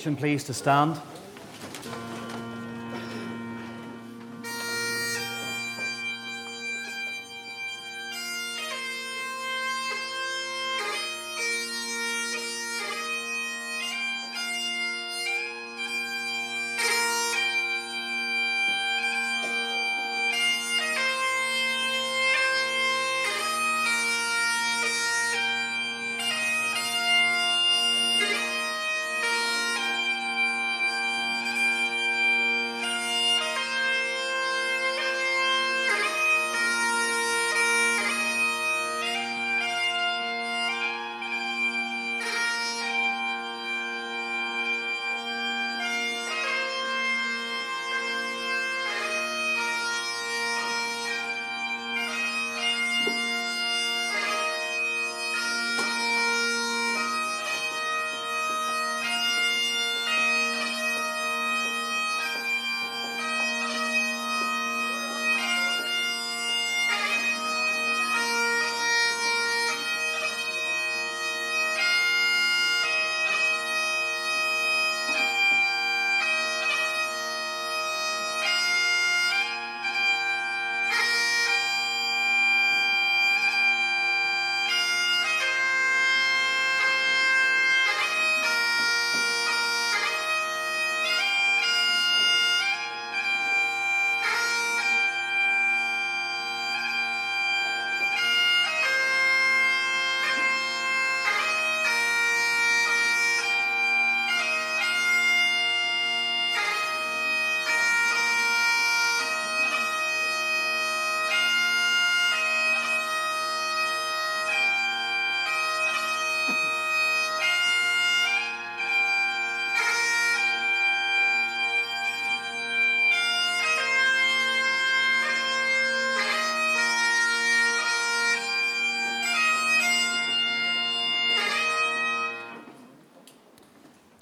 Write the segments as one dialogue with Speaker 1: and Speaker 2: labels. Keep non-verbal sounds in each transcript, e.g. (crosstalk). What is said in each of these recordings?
Speaker 1: congregation please to stand?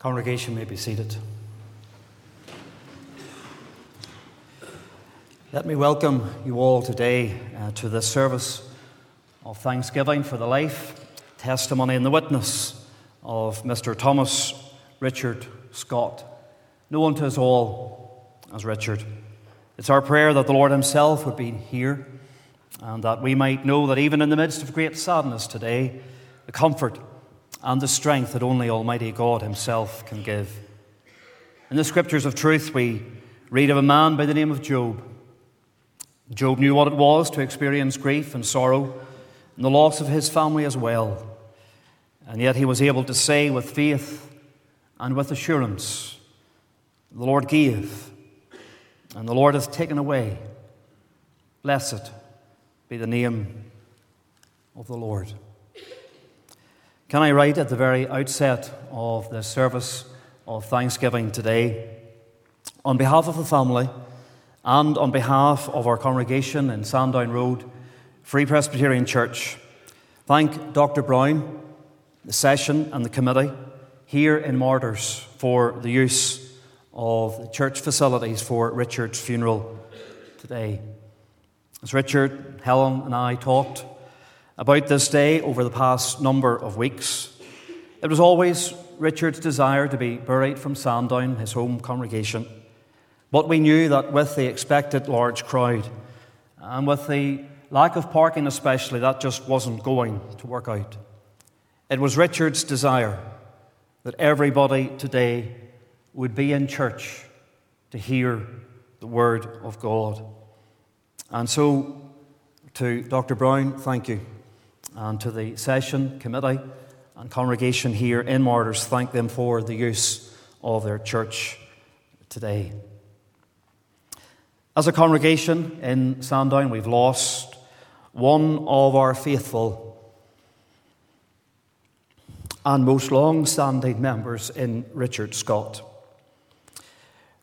Speaker 1: Congregation may be seated. Let me welcome you all today uh, to this service of thanksgiving for the life, testimony, and the witness of Mr. Thomas Richard Scott, known to us all as Richard. It's our prayer that the Lord Himself would be here and that we might know that even in the midst of great sadness today, the comfort and the strength that only Almighty God Himself can give. In the scriptures of truth, we read of a man by the name of Job. Job knew what it was to experience grief and sorrow and the loss of his family as well. And yet he was able to say with faith and with assurance, The Lord gave, and the Lord has taken away. Blessed be the name of the Lord. Can I write at the very outset of the service of Thanksgiving today, on behalf of the family and on behalf of our congregation in Sandown Road, Free Presbyterian Church, thank Dr. Brown, the session, and the committee here in Martyrs for the use of the church facilities for Richard's funeral today. As Richard, Helen, and I talked, about this day over the past number of weeks. It was always Richard's desire to be buried from Sandown, his home congregation. But we knew that with the expected large crowd and with the lack of parking, especially, that just wasn't going to work out. It was Richard's desire that everybody today would be in church to hear the Word of God. And so, to Dr. Brown, thank you and to the session committee and congregation here in Martyrs, thank them for the use of their church today. As a congregation in Sandown, we've lost one of our faithful and most long standing members in Richard Scott.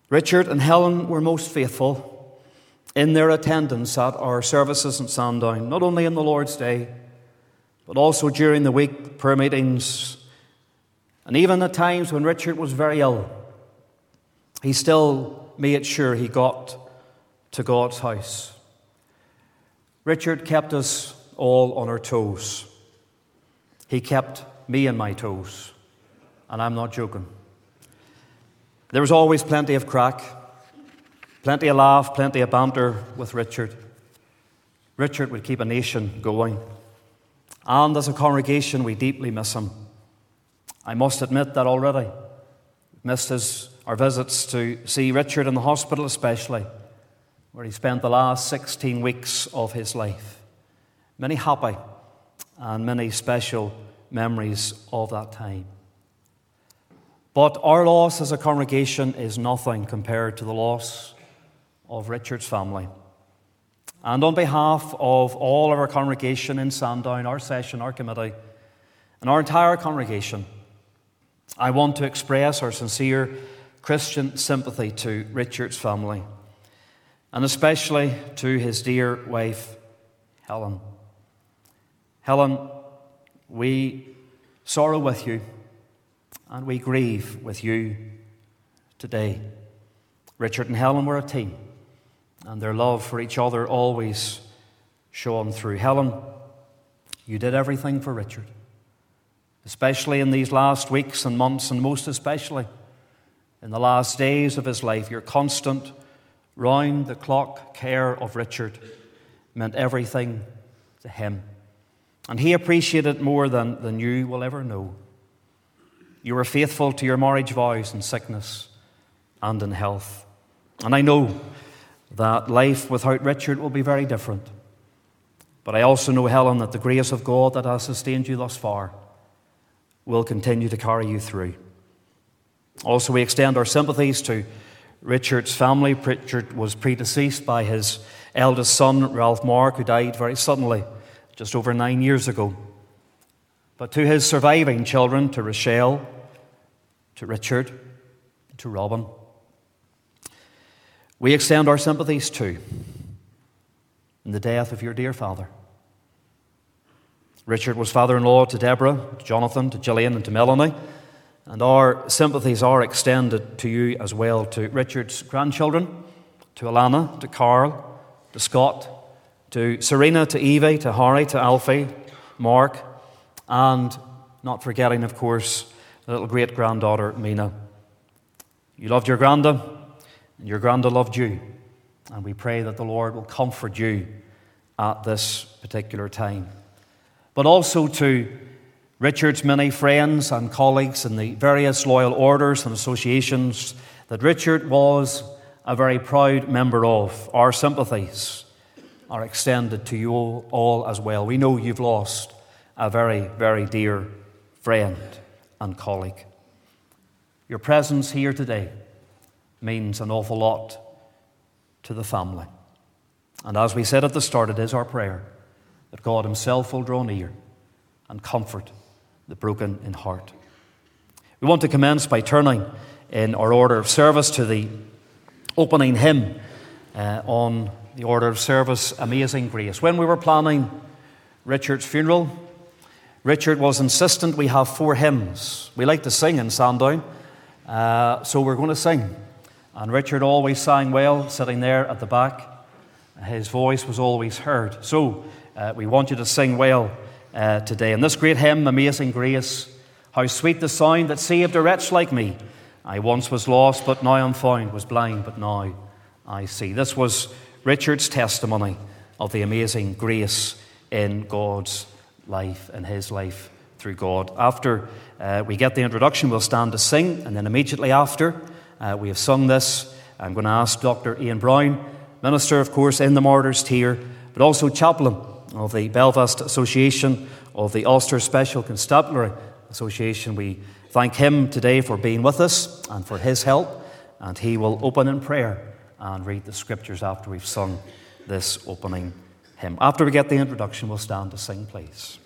Speaker 1: Richard and Helen were most faithful in their attendance at our services in Sandown, not only in the Lord's Day but also during the week, prayer meetings, and even at times when Richard was very ill, he still made sure he got to God's house. Richard kept us all on our toes. He kept me on my toes, and I'm not joking. There was always plenty of crack, plenty of laugh, plenty of banter with Richard. Richard would keep a nation going. And as a congregation, we deeply miss him. I must admit that already. Missed his, our visits to see Richard in the hospital, especially, where he spent the last 16 weeks of his life. Many happy and many special memories of that time. But our loss as a congregation is nothing compared to the loss of Richard's family. And on behalf of all of our congregation in Sandown, our session, our committee, and our entire congregation, I want to express our sincere Christian sympathy to Richard's family, and especially to his dear wife, Helen. Helen, we sorrow with you and we grieve with you today. Richard and Helen were a team and their love for each other always shone through. Helen, you did everything for Richard, especially in these last weeks and months, and most especially in the last days of his life. Your constant, round the clock care of Richard meant everything to him. And he appreciated more than, than you will ever know. You were faithful to your marriage vows in sickness and in health. And I know that life without Richard will be very different. But I also know, Helen, that the grace of God that has sustained you thus far will continue to carry you through. Also, we extend our sympathies to Richard's family. Richard was predeceased by his eldest son, Ralph Mark, who died very suddenly just over nine years ago. But to his surviving children, to Rochelle, to Richard, to Robin, we extend our sympathies to in the death of your dear father. Richard was father in law to Deborah, to Jonathan, to Gillian, and to Melanie. And our sympathies are extended to you as well, to Richard's grandchildren, to Alana, to Carl, to Scott, to Serena, to Evie, to Harry, to Alfie, Mark, and not forgetting, of course, the little great granddaughter, Mina. You loved your granda, and your granda loved you. And we pray that the Lord will comfort you at this particular time. But also to Richard's many friends and colleagues in the various loyal orders and associations that Richard was a very proud member of. Our sympathies are extended to you all as well. We know you've lost a very, very dear friend and colleague. Your presence here today means an awful lot to the family. And as we said at the start, it is our prayer that God Himself will draw near and comfort the broken in heart. We want to commence by turning in our order of service to the opening hymn uh, on the order of service, Amazing Grace. When we were planning Richard's funeral, Richard was insistent we have four hymns. We like to sing in Sandown, uh, so we're going to sing. And Richard always sang well, sitting there at the back. His voice was always heard. So uh, we want you to sing well uh, today. And this great hymn, Amazing Grace, how sweet the sound that saved a wretch like me. I once was lost, but now I'm found, was blind, but now I see. This was Richard's testimony of the amazing grace in God's life and his life through God. After uh, we get the introduction, we'll stand to sing, and then immediately after, uh, we have sung this. I'm going to ask Dr. Ian Brown, minister, of course, in the Martyrs Tier, but also chaplain of the Belfast Association of the Ulster Special Constabulary Association. We thank him today for being with us and for his help, and he will open in prayer and read the scriptures after we've sung this opening hymn. After we get the introduction, we'll stand to sing, please.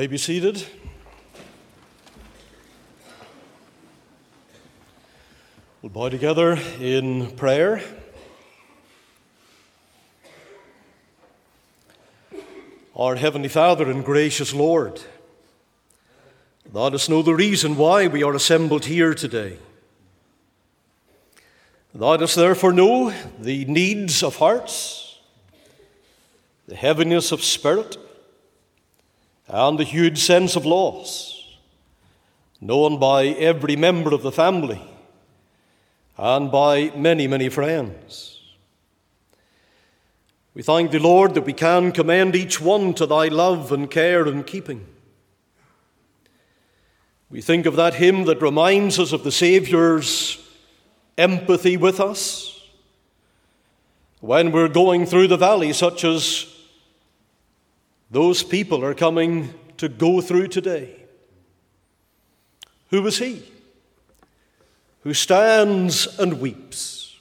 Speaker 2: May be seated. We'll bow together in prayer. Our Heavenly Father and gracious Lord, let us know the reason why we are assembled here today. Let us therefore know the needs of hearts, the heaviness of spirit, and the huge sense of loss, known by every member of the family and by many, many friends. We thank the Lord that we can commend each one to thy love and care and keeping. We think of that hymn that reminds us of the Saviour's empathy with us when we're going through the valley, such as those people are coming to go through today. Who was he who stands and weeps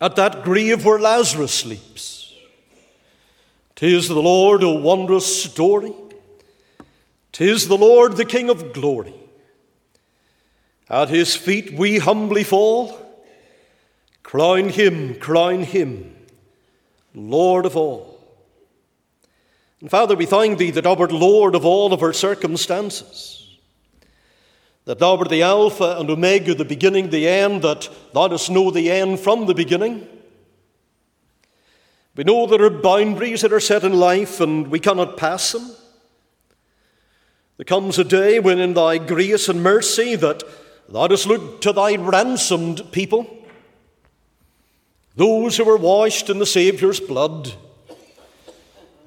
Speaker 2: at that grave where Lazarus sleeps? Tis the Lord, a wondrous story. Tis the Lord, the King of glory. At his feet we humbly fall. Crown him, crown him, Lord of all. And Father, we thank thee that thou art Lord of all of our circumstances, that thou art the Alpha and Omega, the beginning, the end, that thou dost know the end from the beginning. We know there are boundaries that are set in life and we cannot pass them. There comes a day when, in thy grace and mercy, that thou dost look to thy ransomed people, those who were washed in the Saviour's blood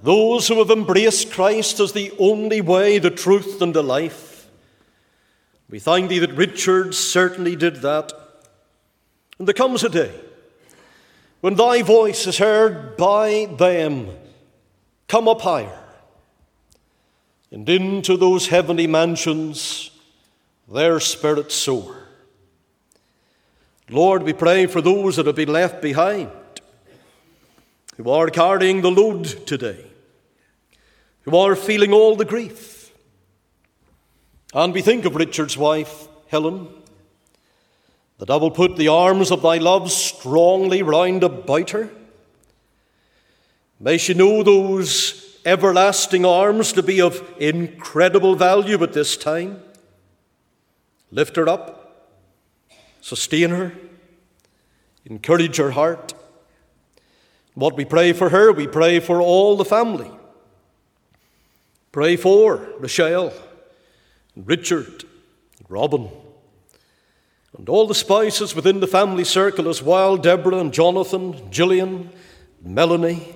Speaker 2: those who have embraced Christ as the only way, the truth, and the life. We thank thee that Richard certainly did that. And there comes a day when thy voice is heard by them come up higher, and into those heavenly mansions their spirits soar. Lord, we pray for those that have been left behind, who are carrying the load today who are feeling all the grief. And we think of Richard's wife, Helen, that I will put the arms of thy love strongly round about her. May she know those everlasting arms to be of incredible value at this time. Lift her up, sustain her, encourage her heart. What we pray for her, we pray for all the family. Pray for Michelle, and Richard, and Robin, and all the spouses within the family circle as well Deborah and Jonathan, Gillian, Melanie,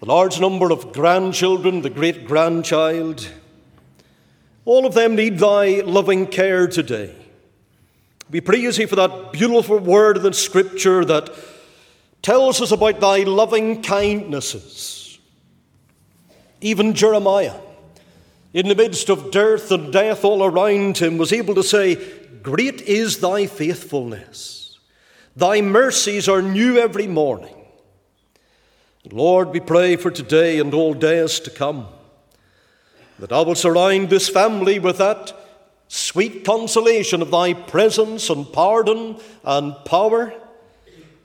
Speaker 2: the large number of grandchildren, the great grandchild. All of them need thy loving care today. We praise thee for that beautiful word in the scripture that tells us about thy loving kindnesses even Jeremiah, in the midst of dearth and death all around him, was able to say, Great is thy faithfulness. Thy mercies are new every morning. Lord, we pray for today and all days to come that I will surround this family with that sweet consolation of thy presence and pardon and power,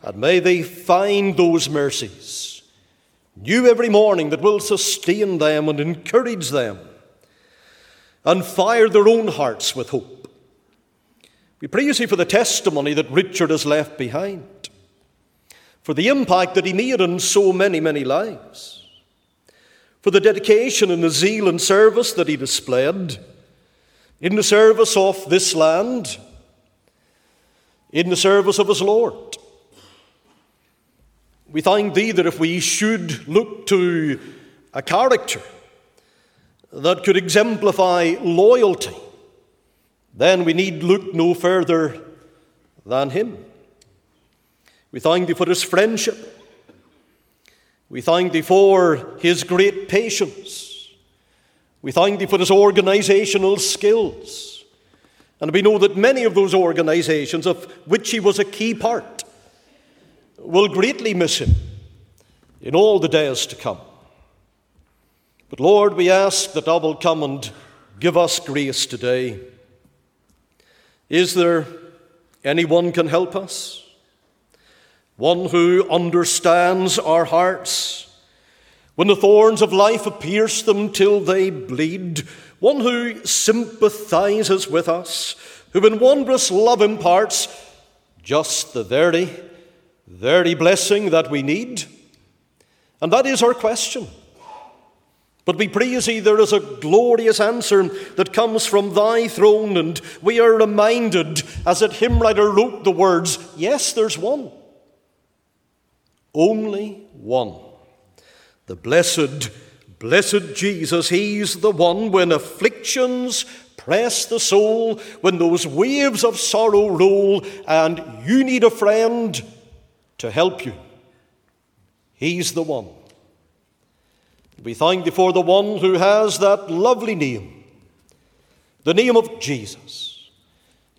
Speaker 2: and may they find those mercies new every morning that will sustain them and encourage them and fire their own hearts with hope. We praise you see, for the testimony that Richard has left behind, for the impact that he made on so many, many lives, for the dedication and the zeal and service that he displayed in the service of this land, in the service of his Lord. We thank Thee that if we should look to a character that could exemplify loyalty, then we need look no further than Him. We thank Thee for His friendship. We thank Thee for His great patience. We thank Thee for His organizational skills. And we know that many of those organizations, of which He was a key part, will greatly miss him in all the days to come. But Lord, we ask that thou wilt come and give us grace today. Is there anyone can help us? One who understands our hearts when the thorns of life have pierced them till they bleed, one who sympathizes with us, who in wondrous love imparts just the very, very blessing that we need. And that is our question. But we praise thee, there is a glorious answer that comes from thy throne, and we are reminded, as that hymn writer wrote the words, yes, there's one. Only one. The blessed, blessed Jesus, he's the one when afflictions press the soul, when those waves of sorrow roll, and you need a friend to help you. He's the one. We thank thee for the one who has that lovely name, the name of Jesus,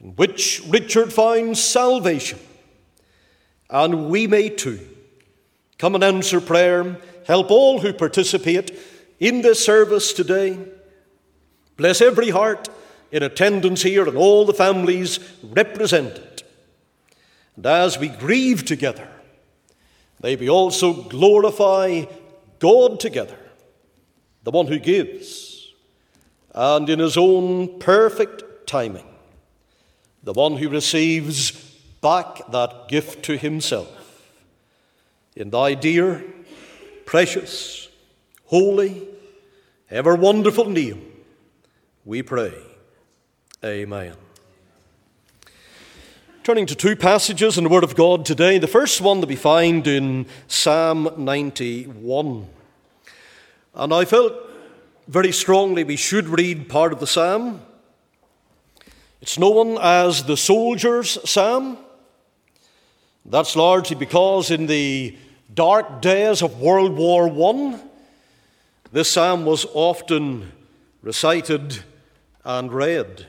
Speaker 2: in which Richard finds salvation. And we may too. Come and answer prayer. Help all who participate in this service today. Bless every heart in attendance here and all the families represented. And as we grieve together, may we also glorify God together the one who gives, and in his own perfect timing, the one who receives back that gift to himself. In thy dear, precious, holy, ever wonderful name, we pray. Amen. Turning to two passages in the Word of God today. The first one that we find in Psalm 91. And I felt very strongly we should read part of the psalm. It's known as the soldier's psalm. That's largely because in the dark days of World War I, this psalm was often recited and read.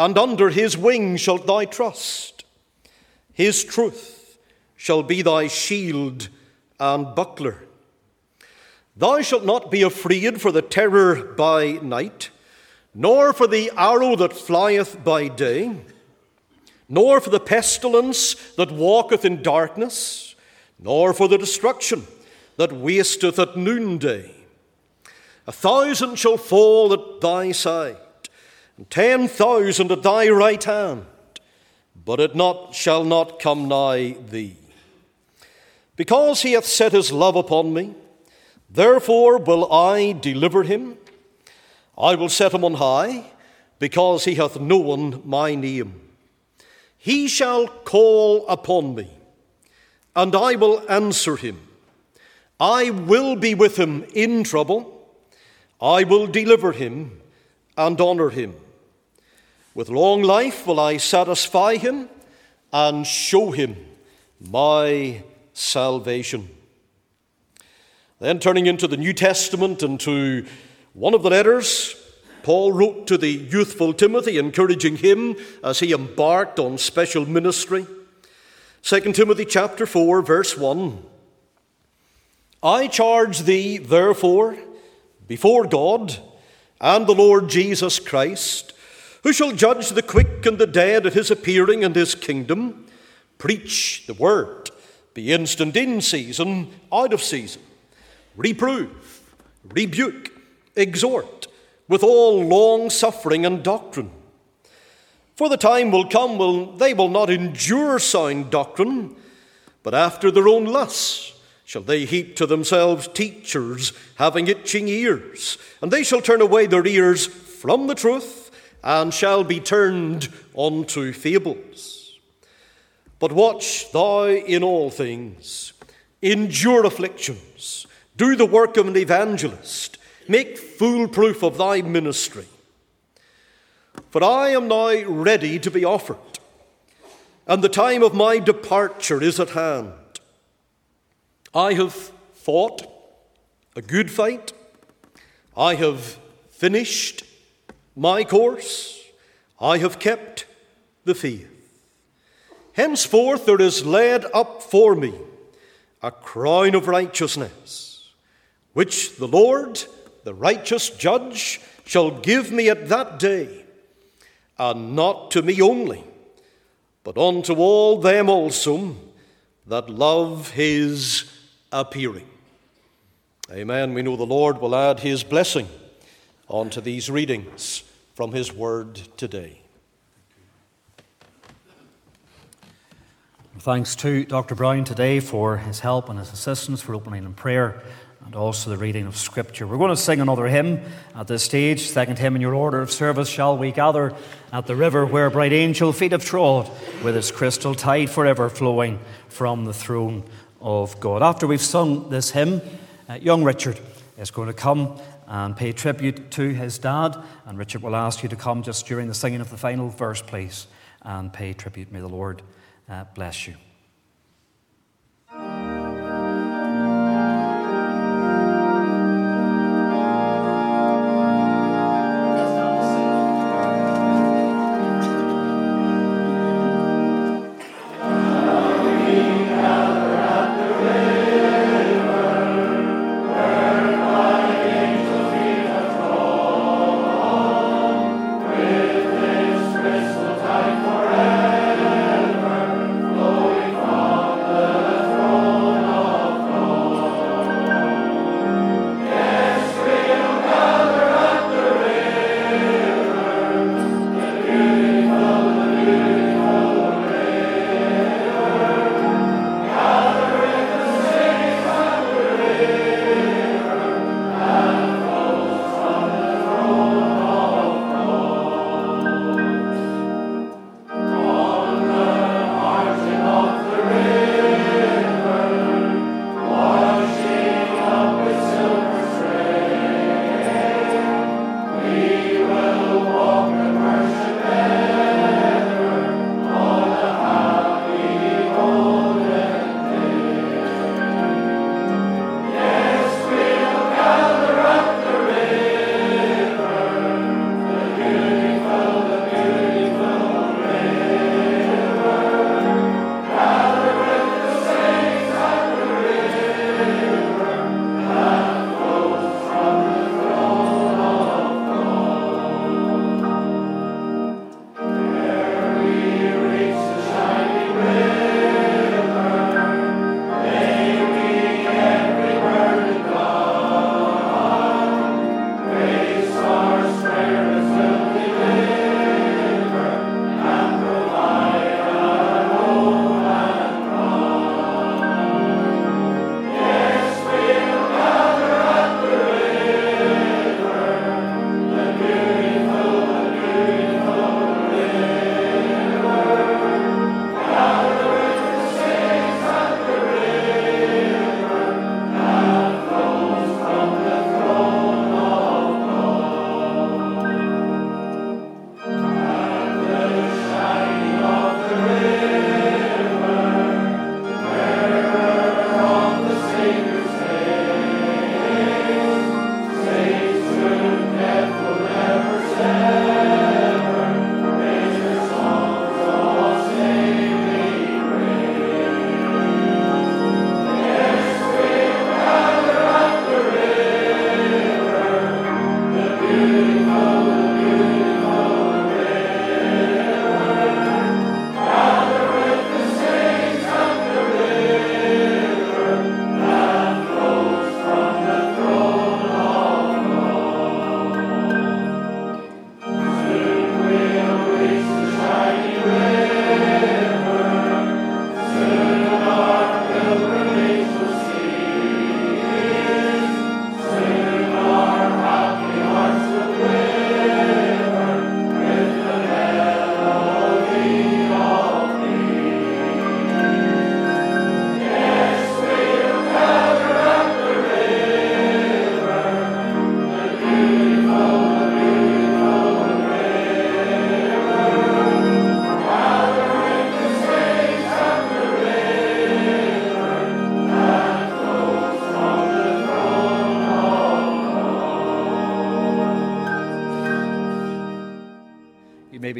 Speaker 2: and under His wing shalt thou trust. His truth shall be thy shield and buckler. Thou shalt not be afraid for the terror by night, nor for the arrow that flieth by day, nor for the pestilence that walketh in darkness, nor for the destruction that wasteth at noonday. A thousand shall fall at thy side, ten thousand at thy right hand, but it not, shall not come nigh thee. Because he hath set his love upon me, therefore will I deliver him. I will set him on high, because he hath known my name. He shall call upon me, and I will answer him. I will be with him in trouble. I will deliver him and honor him. With long life will I satisfy him and show him my salvation. Then, turning into the New Testament and to one of the letters, Paul wrote to the youthful Timothy, encouraging him as he embarked on special ministry. 2 Timothy chapter 4, verse 1. I charge thee, therefore, before God and the Lord Jesus Christ, who shall judge the quick and the dead at his appearing and his kingdom, preach the word. Be instant in season, out of season. Reprove, rebuke, exhort with all long suffering and doctrine. For the time will come when they will not endure sound doctrine, but after their own lusts shall they heap to themselves teachers having itching ears, and they shall turn away their ears from the truth and shall be turned unto fables. But watch thou in all things, endure afflictions, Do the work of an evangelist. Make foolproof of thy ministry. For I am now ready to be offered, and the time of my departure is at hand. I have fought a good fight. I have finished my course. I have kept the faith. Henceforth there is laid up for me a crown of righteousness, which the Lord, the righteous judge, shall give me at that day, and not to me only, but unto all them also that love his appearing. Amen. We know the Lord will add his blessing onto these readings from his word today.
Speaker 1: Thanks to Dr. Brown today for his help and his assistance for opening in prayer and also the reading of Scripture. We're going to sing another hymn at this stage, second hymn in your order of service. Shall we gather at the river where bright angel feet have trod, with its crystal tide forever flowing from the throne of God? After we've sung this hymn, uh, young Richard is going to come and pay tribute to his dad, and Richard will ask you to come just during the singing of the final verse, please, and pay tribute. May the Lord uh, bless you.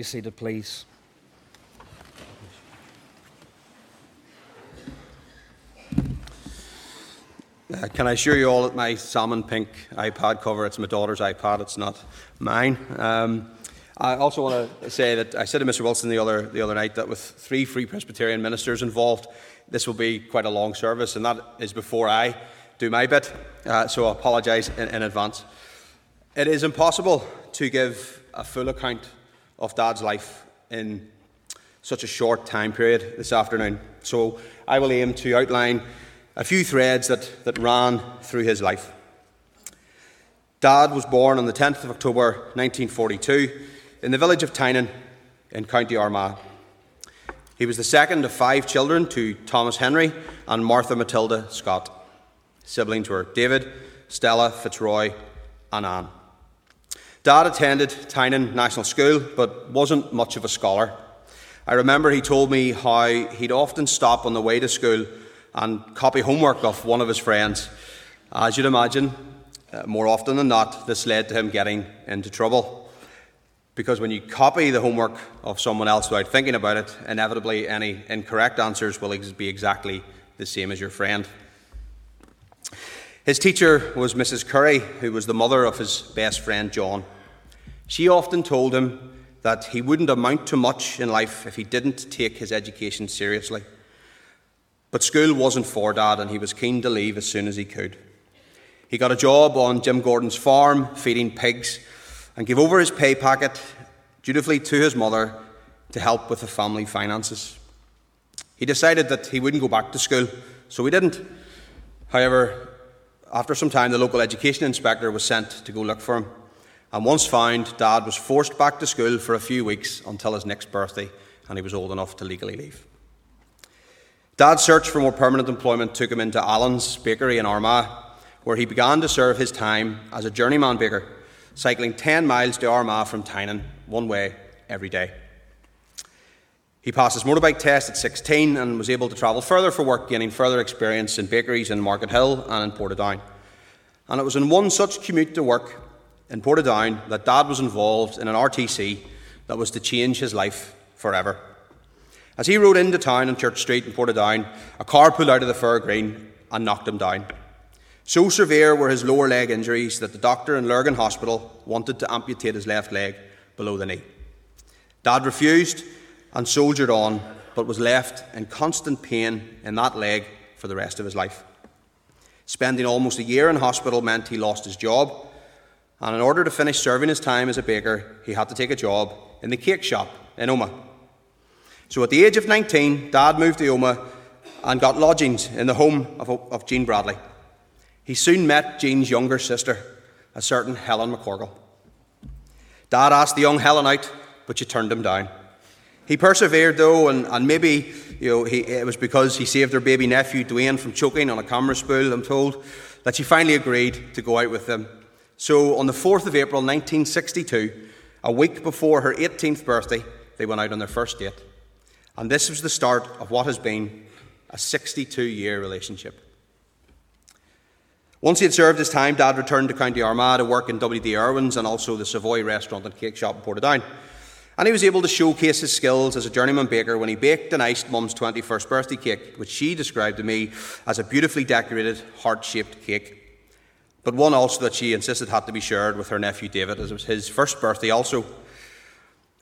Speaker 1: Be seated, please.
Speaker 3: Uh, can I assure you all that my salmon pink iPad cover, it's my daughter's iPad, it's not mine. Um, I also want to say that I said to Mr. Wilson the other, the other night that with three Free Presbyterian ministers involved, this will be quite a long service, and that is before I do my bit, uh, so I apologise in, in advance. It is impossible to give a full account of Dad's life in such a short time period this afternoon, so I will aim to outline a few threads that, that ran through his life. Dad was born on the 10th of October 1942 in the village of Tynan in County Armagh. He was the second of five children to Thomas Henry and Martha Matilda Scott. Siblings were David, Stella, Fitzroy, and Anne. Dad attended Tynan National School but wasn't much of a scholar. I remember he told me how he'd often stop on the way to school and copy homework off one of his friends. As you'd imagine, uh, more often than not, this led to him getting into trouble. Because when you copy the homework of someone else without thinking about it, inevitably any incorrect answers will be exactly the same as your friend. His teacher was Mrs. Curry, who was the mother of his best friend John. She often told him that he wouldn't amount to much in life if he didn't take his education seriously. But school wasn't for Dad, and he was keen to leave as soon as he could. He got a job on Jim Gordon's farm, feeding pigs, and gave over his pay packet dutifully to his mother to help with the family finances. He decided that he wouldn't go back to school, so he didn't. However, after some time, the local education inspector was sent to go look for him. And once found, Dad was forced back to school for a few weeks until his next birthday, and he was old enough to legally leave. Dad's search for more permanent employment took him into Allen's Bakery in Armagh, where he began to serve his time as a journeyman baker, cycling 10 miles to Armagh from Tynan, one way, every day. He passed his motorbike test at 16 and was able to travel further for work, gaining further experience in bakeries in Market Hill and in Portadown. And it was in one such commute to work in Portadown that Dad was involved in an RTC that was to change his life forever. As he rode into town on Church Street in Portadown, a car pulled out of the Fair Green and knocked him down. So severe were his lower leg injuries that the doctor in Lurgan Hospital wanted to amputate his left leg below the knee. Dad refused and soldiered on, but was left in constant pain in that leg for the rest of his life. Spending almost a year in hospital meant he lost his job, and in order to finish serving his time as a baker, he had to take a job in the cake shop in Omagh. So at the age of 19, Dad moved to Omagh and got lodgings in the home of, of Jean Bradley. He soon met Jean's younger sister, a certain Helen McCorkle. Dad asked the young Helen out, but she turned him down. He persevered though, and, and maybe you know, he, it was because he saved her baby nephew Dwayne from choking on a camera spool, I'm told, that she finally agreed to go out with them. So on the 4th of April 1962, a week before her 18th birthday, they went out on their first date. And this was the start of what has been a 62 year relationship. Once he had served his time, Dad returned to County Armagh to work in W.D. Irwin's and also the Savoy restaurant and cake shop in Portadown. And he was able to showcase his skills as a journeyman baker when he baked and iced Mum's 21st birthday cake, which she described to me as a beautifully decorated, heart shaped cake. But one also that she insisted had to be shared with her nephew David, as it was his first birthday also.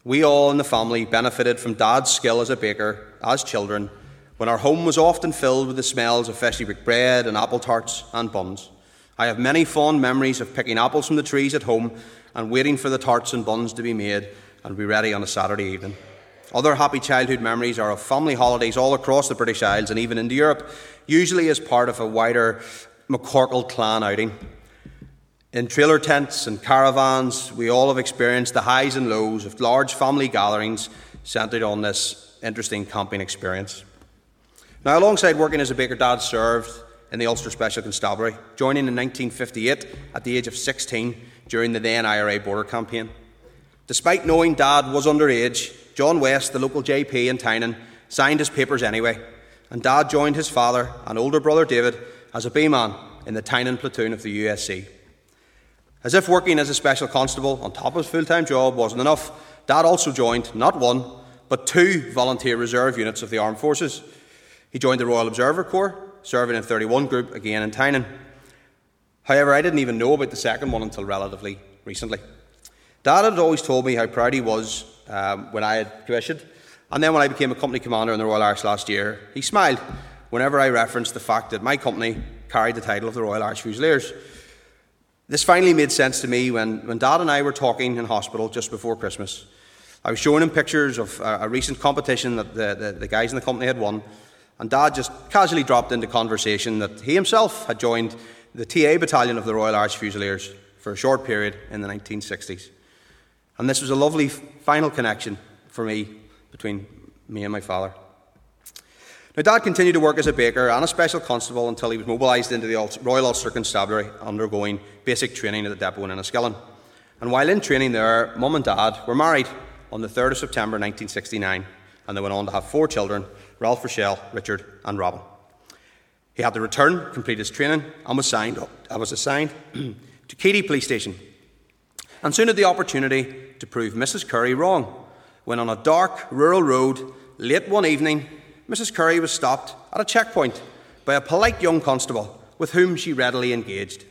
Speaker 3: We all in the family benefited from Dad's skill as a baker as children when our home was often filled with the smells of freshly baked bread and apple tarts and buns. I have many fond memories of picking apples from the trees at home and waiting for the tarts and buns to be made and be ready on a Saturday evening. Other happy childhood memories are of family holidays all across the British Isles and even into Europe, usually as part of a wider McCorkle clan outing. In trailer tents and caravans, we all have experienced the highs and lows of large family gatherings centred on this interesting camping experience. Now, alongside working as a baker, Dad served in the Ulster Special Constabulary, joining in 1958 at the age of 16 during the then IRA border campaign. Despite knowing Dad was underage, John West, the local JP in Tynan, signed his papers anyway, and Dad joined his father and older brother David as a B man in the Tynan platoon of the USC. As if working as a special constable on top of his full time job wasn't enough, Dad also joined not one, but two volunteer reserve units of the armed forces. He joined the Royal Observer Corps, serving in 31 Group again in Tynan. However, I didn't even know about the second one until relatively recently. Dad had always told me how proud he was um, when I had commissioned, and then when I became a company commander in the Royal Irish last year, he smiled whenever I referenced the fact that my company carried the title of the Royal Irish Fusiliers. This finally made sense to me when, when Dad and I were talking in hospital just before Christmas. I was showing him pictures of a, a recent competition that the, the, the guys in the company had won, and Dad just casually dropped into conversation that he himself had joined the TA battalion of the Royal Irish Fusiliers for a short period in the 1960s. And this was a lovely final connection for me between me and my father. Now, Dad continued to work as a baker and a special constable until he was mobilised into the Royal Ulster Constabulary, undergoing basic training at the depot in Enniskillen. And while in training there, Mum and Dad were married on the 3rd of September 1969, and they went on to have four children Ralph Rochelle, Richard, and Robin. He had to return, complete his training, and was, signed I was assigned (clears throat) to Keady Police Station. And soon had the opportunity to prove Mrs. Curry wrong when, on a dark rural road, late one evening, Mrs. Curry was stopped at a checkpoint by a polite young constable with whom she readily engaged.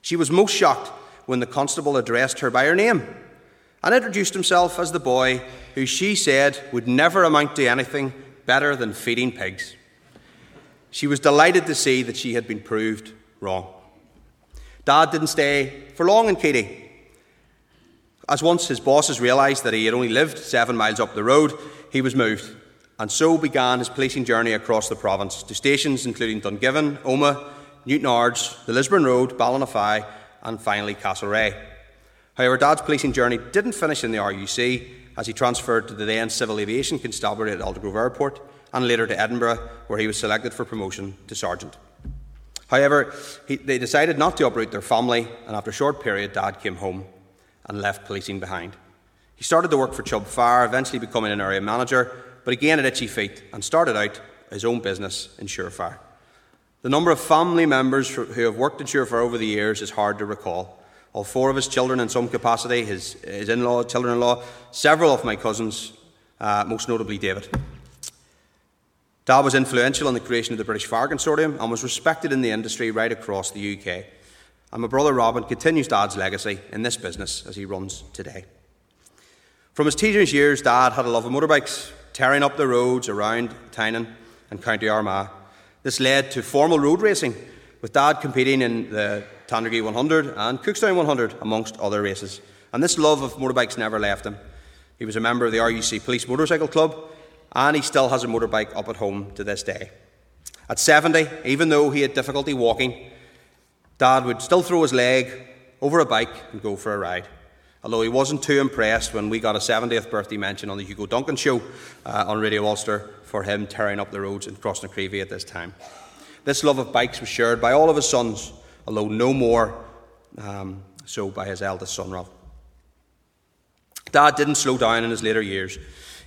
Speaker 3: She was most shocked when the constable addressed her by her name and introduced himself as the boy who she said would never amount to anything better than feeding pigs. She was delighted to see that she had been proved wrong. Dad didn't stay for long in Keady. As once his bosses realised that he had only lived seven miles up the road, he was moved, and so began his policing journey across the province to stations including Dungiven, Omagh, Newtownards, the Lisburn Road, Ballynafeigh, and finally Castlereagh. However, Dad's policing journey didn't finish in the RUC as he transferred to the then Civil Aviation Constabulary at Aldergrove Airport and later to Edinburgh, where he was selected for promotion to sergeant. However, he, they decided not to uproot their family, and after a short period, Dad came home and left policing behind. He started to work for Chubb Fire, eventually becoming an area manager, but again had itchy feet and started out his own business in Surefire. The number of family members who have worked in Surefire over the years is hard to recall. All four of his children in some capacity, his, his in law, children in law, several of my cousins, uh, most notably David. Dad was influential in the creation of the British Fire Consortium and was respected in the industry right across the UK. And my brother Robin continues Dad's legacy in this business as he runs today. From his teenage years, Dad had a love of motorbikes, tearing up the roads around Tynan and County Armagh. This led to formal road racing, with Dad competing in the Tandragee 100 and Cookstown 100, amongst other races. And this love of motorbikes never left him. He was a member of the RUC Police Motorcycle Club and he still has a motorbike up at home to this day. At 70, even though he had difficulty walking, Dad would still throw his leg over a bike and go for a ride. Although he wasn't too impressed when we got a 70th birthday mention on the Hugo Duncan show uh, on Radio Ulster for him tearing up the roads in Crossnacreevy at this time. This love of bikes was shared by all of his sons, although no more um, so by his eldest son, Ralph. Dad didn't slow down in his later years.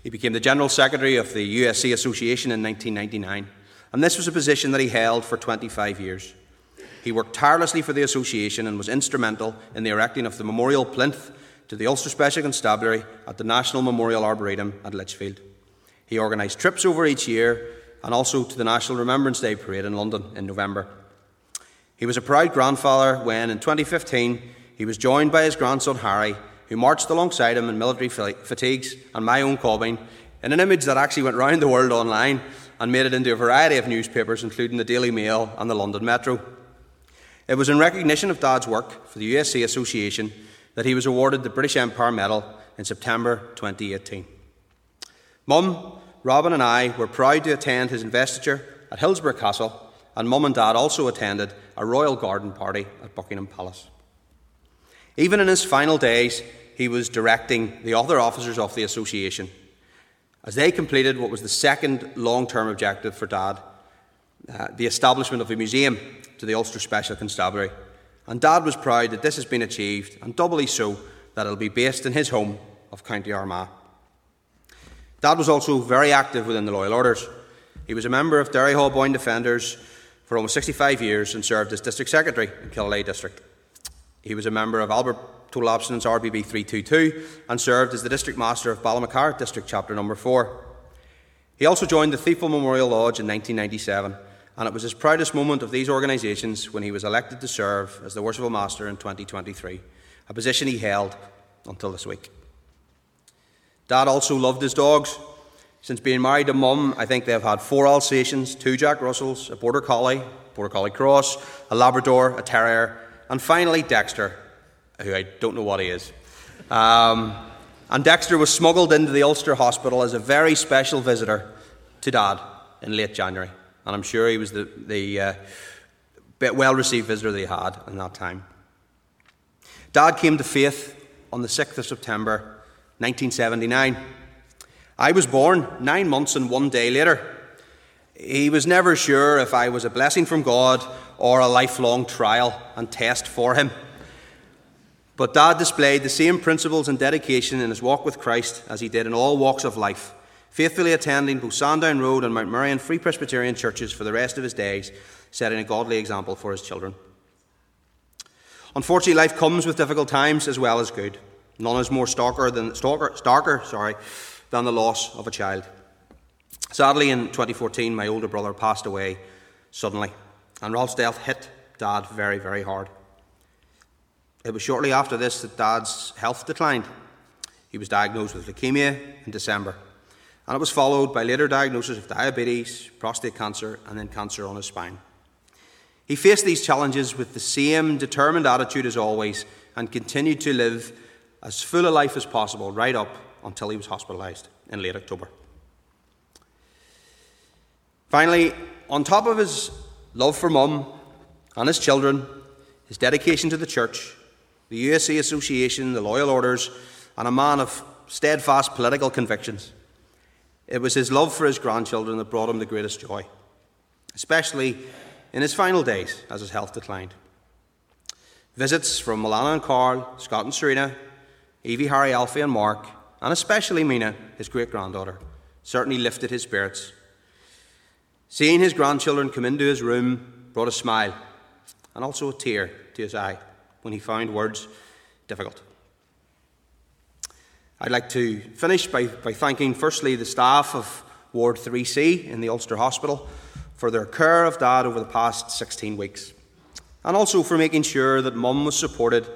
Speaker 3: He became the General Secretary of the USC Association in 1999, and this was a position that he held for 25 years. He worked tirelessly for the association and was instrumental in the erecting of the memorial plinth to the Ulster Special Constabulary at the National Memorial Arboretum at Lichfield. He organised trips over each year and also to the National Remembrance Day parade in London in November. He was a proud grandfather when, in 2015, he was joined by his grandson Harry who marched alongside him in military fatigues and my own carbine in an image that actually went round the world online and made it into a variety of newspapers, including the Daily Mail and the London Metro. It was in recognition of Dad's work for the USC Association that he was awarded the British Empire Medal in September 2018. Mum, Robin, and I were proud to attend his investiture at Hillsborough Castle, and Mum and Dad also attended a royal garden party at Buckingham Palace. Even in his final days, he was directing the other officers of the association as they completed what was the second long term objective for Dad uh, the establishment of a museum to the Ulster Special Constabulary. And Dad was proud that this has been achieved, and doubly so that it'll be based in his home of County Armagh. Dad was also very active within the Loyal Orders. He was a member of Derryhaugh Boyne Defenders for almost 65 years and served as District Secretary in Killaloe District. He was a member of Albert total abstinence RBP 322, and served as the District Master of Ballymacarrett District Chapter Number 4. He also joined the Thiepval Memorial Lodge in 1997, and it was his proudest moment of these organisations when he was elected to serve as the Worshipful Master in 2023, a position he held until this week. Dad also loved his dogs. Since being married to Mum, I think they've had four Alsatians, two Jack Russells, a Border Collie, Border Collie Cross, a Labrador, a Terrier, and finally Dexter, who I don't know what he is. Um, and Dexter was smuggled into the Ulster Hospital as a very special visitor to Dad in late January. And I'm sure he was the, the uh, well received visitor they had in that time. Dad came to faith on the 6th of September 1979. I was born nine months and one day later. He was never sure if I was a blessing from God or a lifelong trial and test for him. But Dad displayed the same principles and dedication in his walk with Christ as he did in all walks of life, faithfully attending both Sandown Road and Mount Merrion Free Presbyterian churches for the rest of his days, setting a godly example for his children. Unfortunately, life comes with difficult times as well as good. None is more starker than, stalker, starker sorry, than the loss of a child. Sadly, in 2014, my older brother passed away suddenly, and Ralph's death hit Dad very, very hard. It was shortly after this that Dad's health declined. He was diagnosed with leukemia in December, and it was followed by later diagnosis of diabetes, prostate cancer, and then cancer on his spine. He faced these challenges with the same determined attitude as always and continued to live as full a life as possible right up until he was hospitalised in late October. Finally, on top of his love for mum and his children, his dedication to the church, the USA Association, the Loyal Orders, and a man of steadfast political convictions. It was his love for his grandchildren that brought him the greatest joy, especially in his final days as his health declined. Visits from Milana and Carl, Scott and Serena, Evie, Harry, Alfie, and Mark, and especially Mina, his great granddaughter, certainly lifted his spirits. Seeing his grandchildren come into his room brought a smile and also a tear to his eye when he found words difficult. I'd like to finish by, by thanking, firstly, the staff of Ward 3C in the Ulster Hospital for their care of Dad over the past 16 weeks, and also for making sure that Mum was supported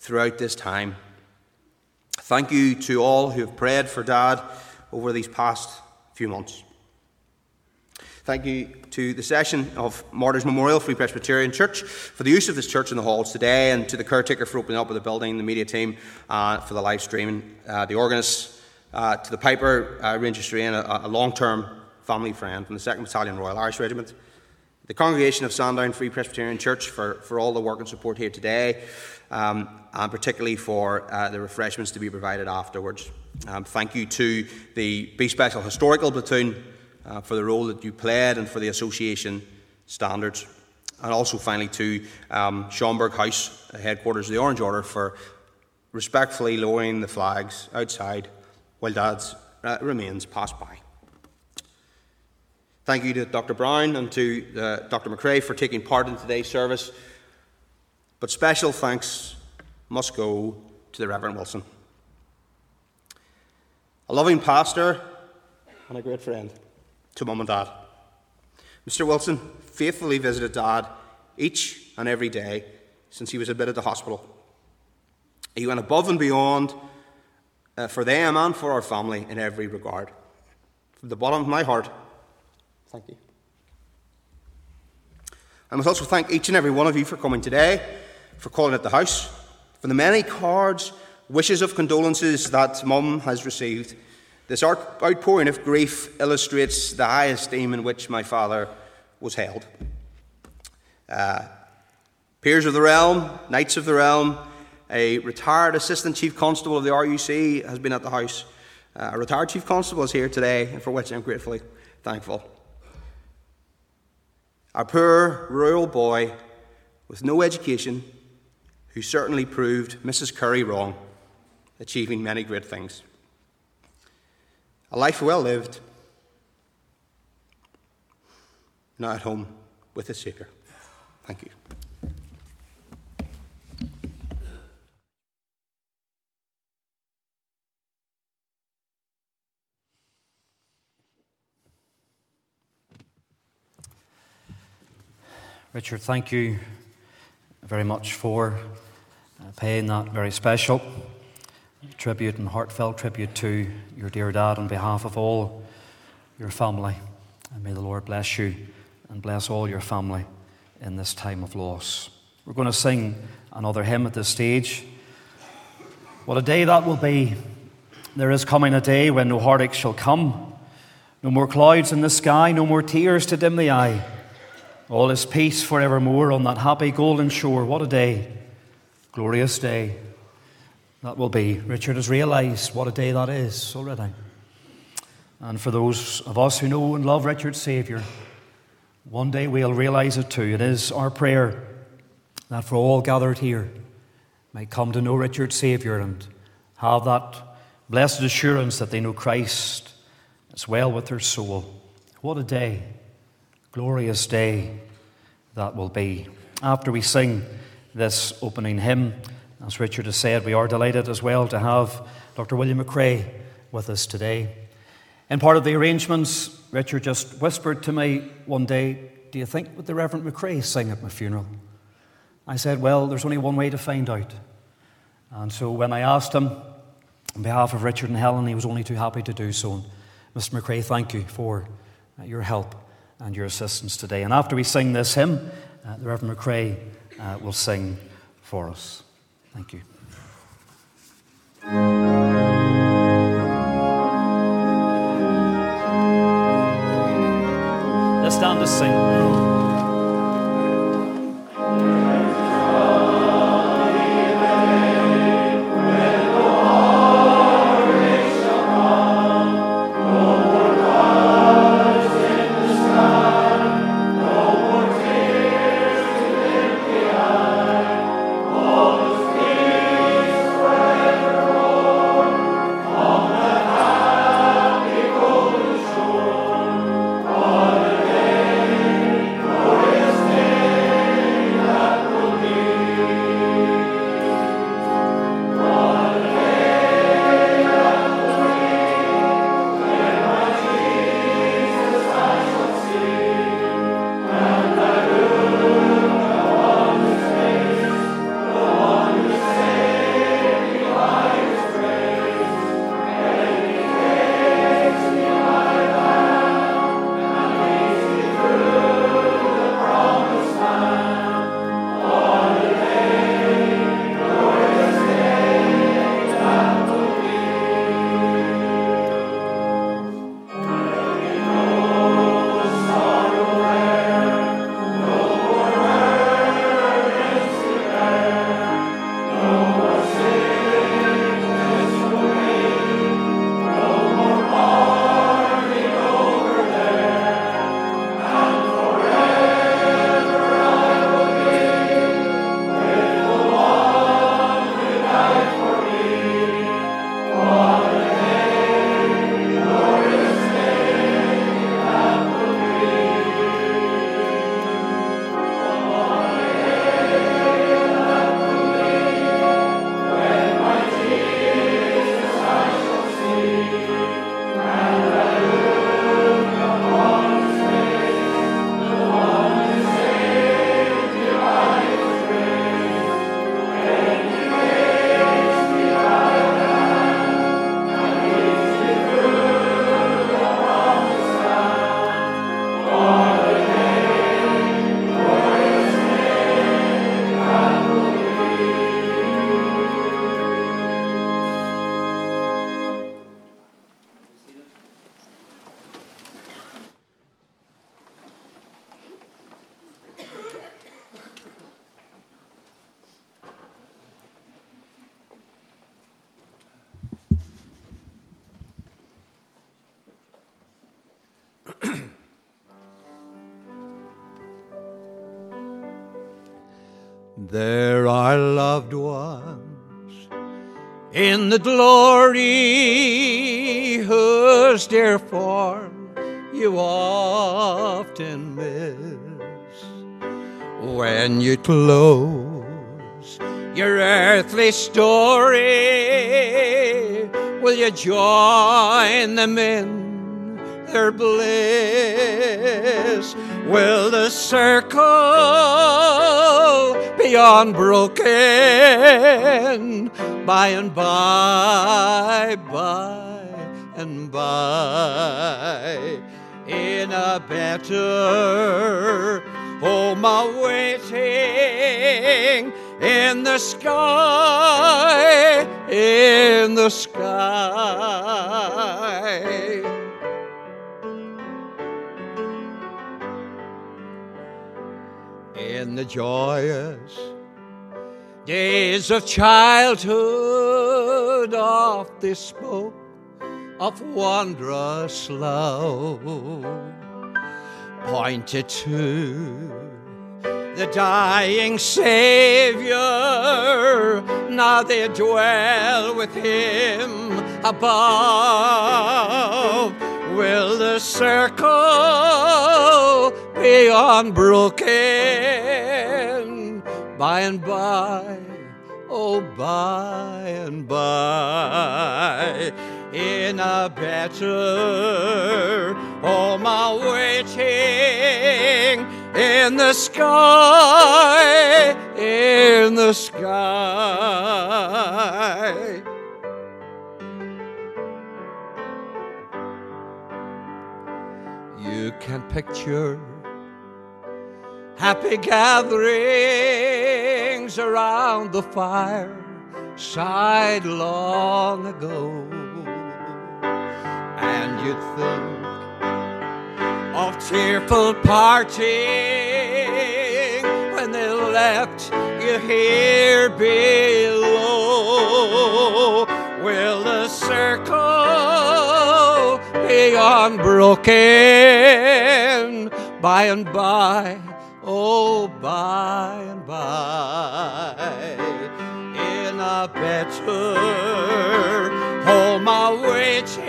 Speaker 3: throughout this time. Thank you to all who have prayed for Dad over these past few months. Thank you to the session of Martyrs Memorial Free Presbyterian Church for the use of this church in the halls today, and to the caretaker for opening up the building, the media team uh, for the live streaming, uh, the organist, uh, to the piper, uh, Ranger Strain, a, a long term family friend from the 2nd Battalion Royal Irish Regiment, the congregation of Sandown Free Presbyterian Church for, for all the work and support here today, um, and particularly for uh, the refreshments to be provided afterwards. Um, thank you to the B Special Historical Platoon uh, for the role that you played and for the association standards. And also, finally, to um, Schomberg House, headquarters of the Orange Order, for respectfully lowering the flags outside while Dad's uh, remains pass by. Thank you to Dr. Brown and to uh, Dr. McRae for taking part in today's service. But special thanks must go to the Reverend Wilson, a loving pastor and a great friend to Mum and Dad. Mr. Wilson faithfully visited Dad each and every day since he was admitted to hospital. He went above and beyond uh, for them and for our family in every regard. From the bottom of my heart, thank you. I must also thank each and every one of you for coming today, for calling at the house, for the many cards, wishes of condolences that Mum has received this outpouring of grief illustrates the high esteem in which my father was held. Uh, peers of the realm, knights of the realm, a retired assistant chief constable of the RUC has been at the house. Uh, a retired chief constable is here today, and for which I'm gratefully thankful. Our poor rural boy with no education, who certainly proved Mrs. Curry wrong, achieving many great things. A life well lived, not at home with a Saviour. Thank you.
Speaker 1: Richard, thank you very much for paying that very special tribute and heartfelt tribute to your dear dad on behalf of all your family. And may the Lord bless you and bless all your family in this time of loss. We're going to sing another hymn at this stage. What a day that will be! There is coming a day when no heartache shall come, no more clouds in the sky, no more tears to dim the eye. All is peace forevermore on that happy golden shore. What a day, glorious day that will be. Richard has realized what a day that is already. And for those of us who know and love Richard's Saviour, one day we'll realize it too. It is our prayer that for all gathered here might come to know Richard's Saviour and have that blessed assurance that they know Christ as well with their soul. What a day! glorious day that will be. After we sing this opening hymn, as Richard has said, we are delighted as well to have Dr. William McRae with us today. In part of the arrangements, Richard just whispered to me one day, Do you think would the Reverend McRae sing at my funeral? I said, Well, there's only one way to find out. And so when I asked him on behalf of Richard and Helen, he was only too happy to do so. And Mr. McRae, thank you for your help and your assistance today. And after we sing this hymn, uh, the Reverend McRae uh, will sing for us. Thank you. Let's stand to sing.
Speaker 4: There are loved ones in the glory whose dear form you often miss when you close your earthly story. Will you join them in their bliss? will the circle unbroken by and by, by and by in a better oh, home awaiting in the sky, in the sky. In the joyous days of childhood, oft they spoke of wondrous love, pointed to the dying Savior. Now they dwell with Him above. Will the circle be unbroken by and by? Oh, by and by in a better home awaiting in the sky, in the sky. You can picture happy gatherings around the fire side long ago and you'd think of tearful parting when they left you here below. Will the circle be unbroken by and by? Oh, by and by, in a better home awaiting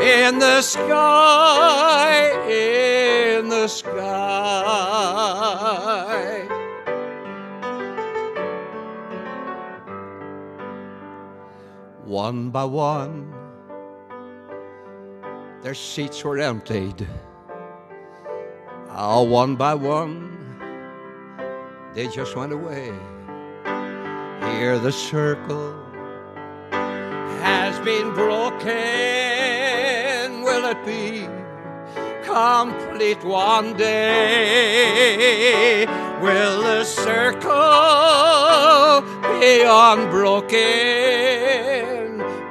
Speaker 4: in the sky, in the sky. One by one, their seats were emptied. Oh, one by one, they just went away. Here the circle has been broken. Will it be complete one day? Will the circle be unbroken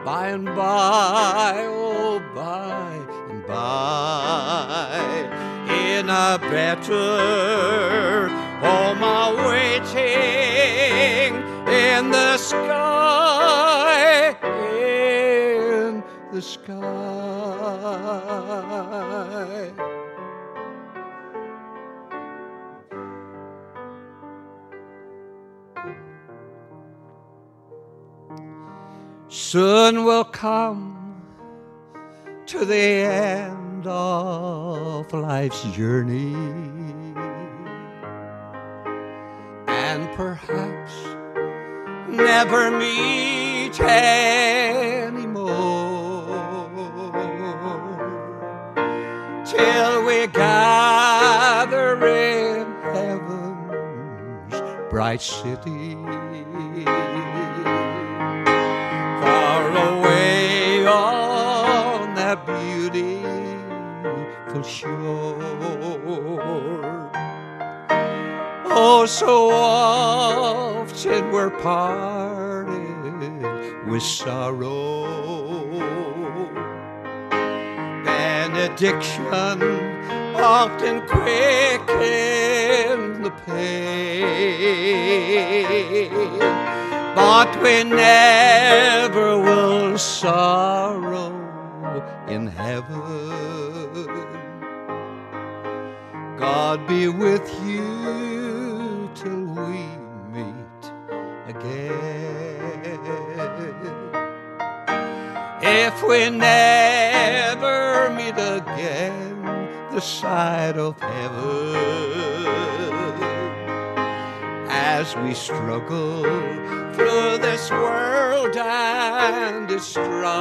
Speaker 4: by and by? Oh, by and by, in a better home awaiting in the sky, in the sky. Soon will come to the end of life's journey, and perhaps never meet anymore till we gather in heaven's bright city. Shore. Oh, so often we're parted with sorrow. Benediction often quickens the pain, but we never will sorrow in heaven. God be with you till we meet again. If we never meet again, the side of heaven, as we struggle through this world and its strife,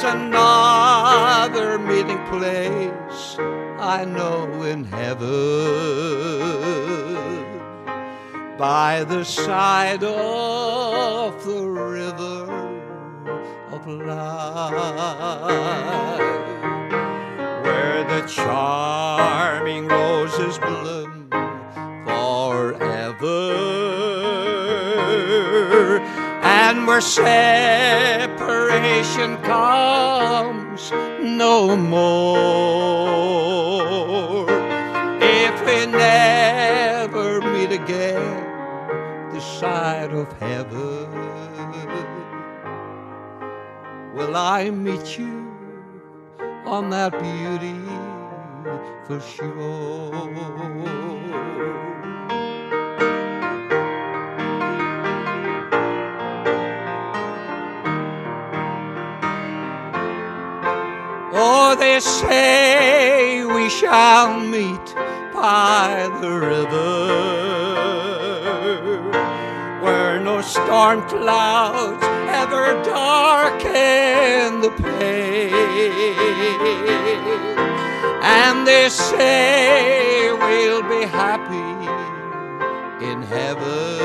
Speaker 4: there's another meeting place I know in heaven. By the side of the river of life where the charming where separation comes no more. If we never meet again, the side of heaven, will I meet you on that beauty for shore? They say we shall meet by the river where no storm clouds ever darken the place. And they say we'll be happy in heaven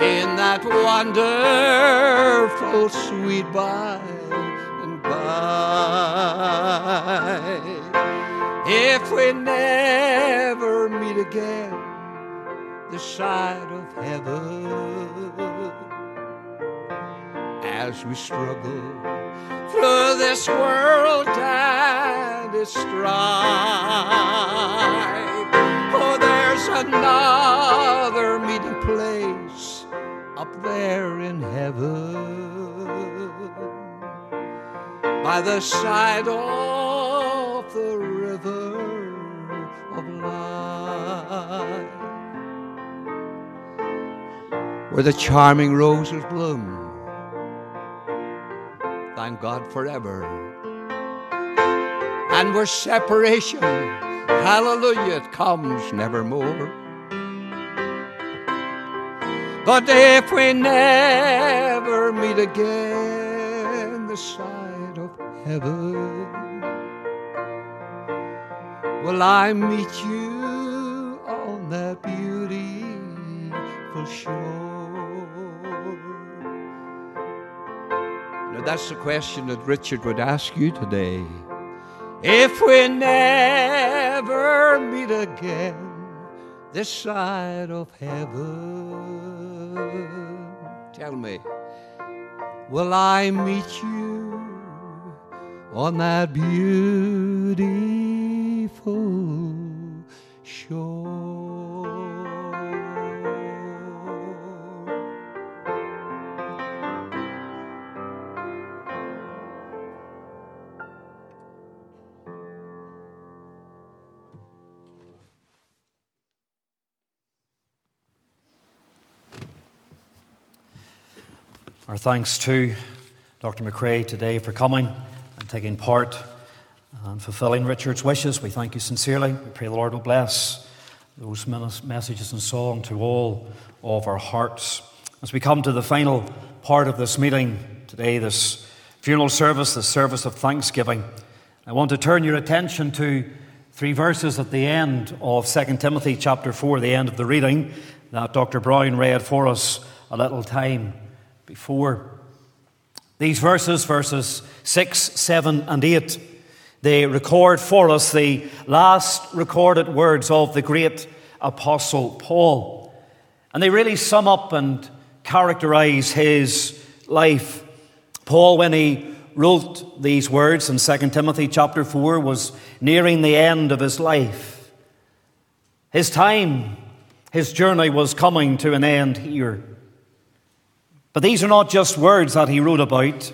Speaker 4: in that wonderful sweet by If we never meet again, the side of heaven, as we struggle through this world and its strife. Oh, there's another meeting place up there in heaven by the side of the river of life where the charming roses bloom. Thank God forever. And where separation hallelujah it comes nevermore. But if we never meet again the of heaven. Will I meet you on that beautiful shore? Now that's the question that Richard would ask you today. If we never meet again this side of heaven. Tell me, will I meet you on that beautiful shore?
Speaker 1: Our thanks to Dr. McRae today for coming taking part and fulfilling Richard's wishes. We thank you sincerely. We pray the Lord will bless those messages and song to all of our hearts. As we come to the final part of this meeting today, this funeral service, this service of thanksgiving, I want to turn your attention to three verses at the end of 2 Timothy chapter 4, the end of the reading that Dr. Brown read for us a little time before. These verses, verses 6, 7, and 8, they record for us the last recorded words of the great apostle Paul. And they really sum up and characterize his life. Paul, when he wrote these words in 2 Timothy chapter 4, was nearing the end of his life. His time, his journey was coming to an end here. But these are not just words that he wrote about.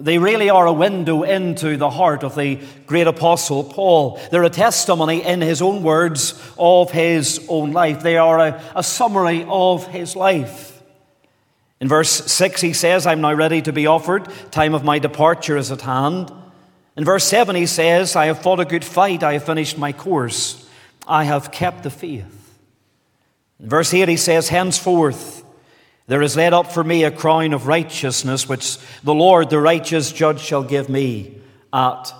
Speaker 1: They really are a window into the heart of the great apostle Paul. They're a testimony in his own words of his own life. They are a, a, summary of his life. In verse 6, he says, I'm now ready to be offered. Time of my departure is at hand. In verse 7, he says, I have fought a good fight. I have finished my course. I have kept the faith. In verse 8, he says, Henceforth, There is laid up for me a crown of righteousness, which the Lord, the righteous judge, shall give me at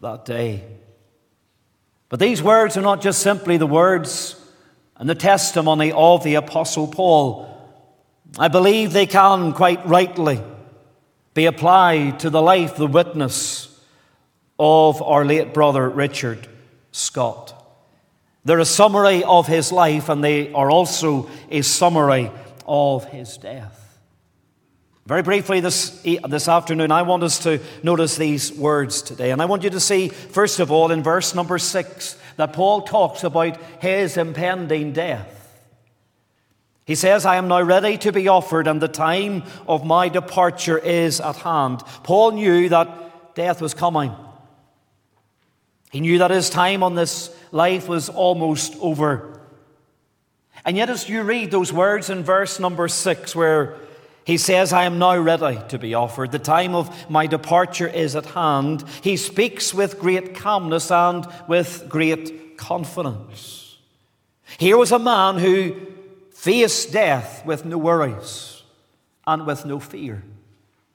Speaker 1: that day. But these words are not just simply the words and the testimony of the Apostle Paul. I believe they can quite rightly be applied to the life, the witness of our late brother Richard Scott. They're a summary of his life, and they are also a summary of his death. Very briefly this, this afternoon, I want us to notice these words today. And I want you to see, first of all, in verse number six, that Paul talks about his impending death. He says, I am now ready to be offered, and the time of my departure is at hand. Paul knew that death was coming. He knew that his time on this life was almost over. And yet, as you read those words in verse number six, where he says, I am now ready to be offered. The time of my departure is at hand. He speaks with great calmness and with great confidence. Here was a man who faced death with no worries and with no fear.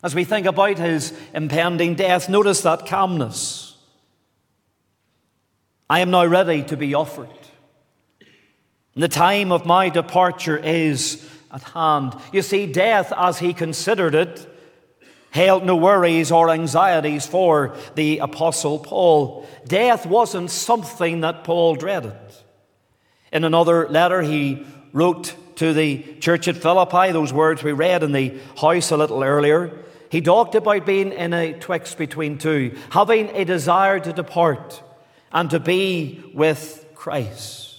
Speaker 1: As we think about his impending death, notice that calmness. I am now ready to be offered. The time of my departure is at hand. You see, death, as he considered it, held no worries or anxieties for the Apostle Paul. Death wasn't something that Paul dreaded. In another letter, he wrote to the church at Philippi, those words we read in the house a little earlier. He talked about being in a twixt between two, having a desire to depart and to be with Christ.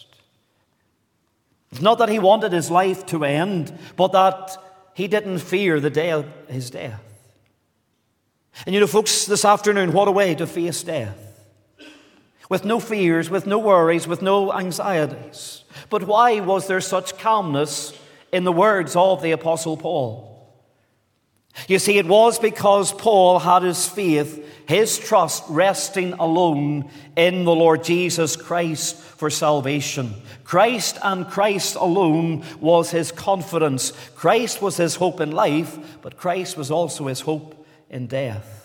Speaker 1: It's not that he wanted his life to end, but that he didn't fear the day of his death. And you know, folks, this afternoon, what a way to face death. With no fears, with no worries, with no anxieties. But why was there such calmness in the words of the Apostle Paul? You see, it was because Paul had his faith, his trust resting alone in the Lord Jesus Christ for salvation. Christ and Christ alone was his confidence. Christ was his hope in life, but Christ was also his hope in death.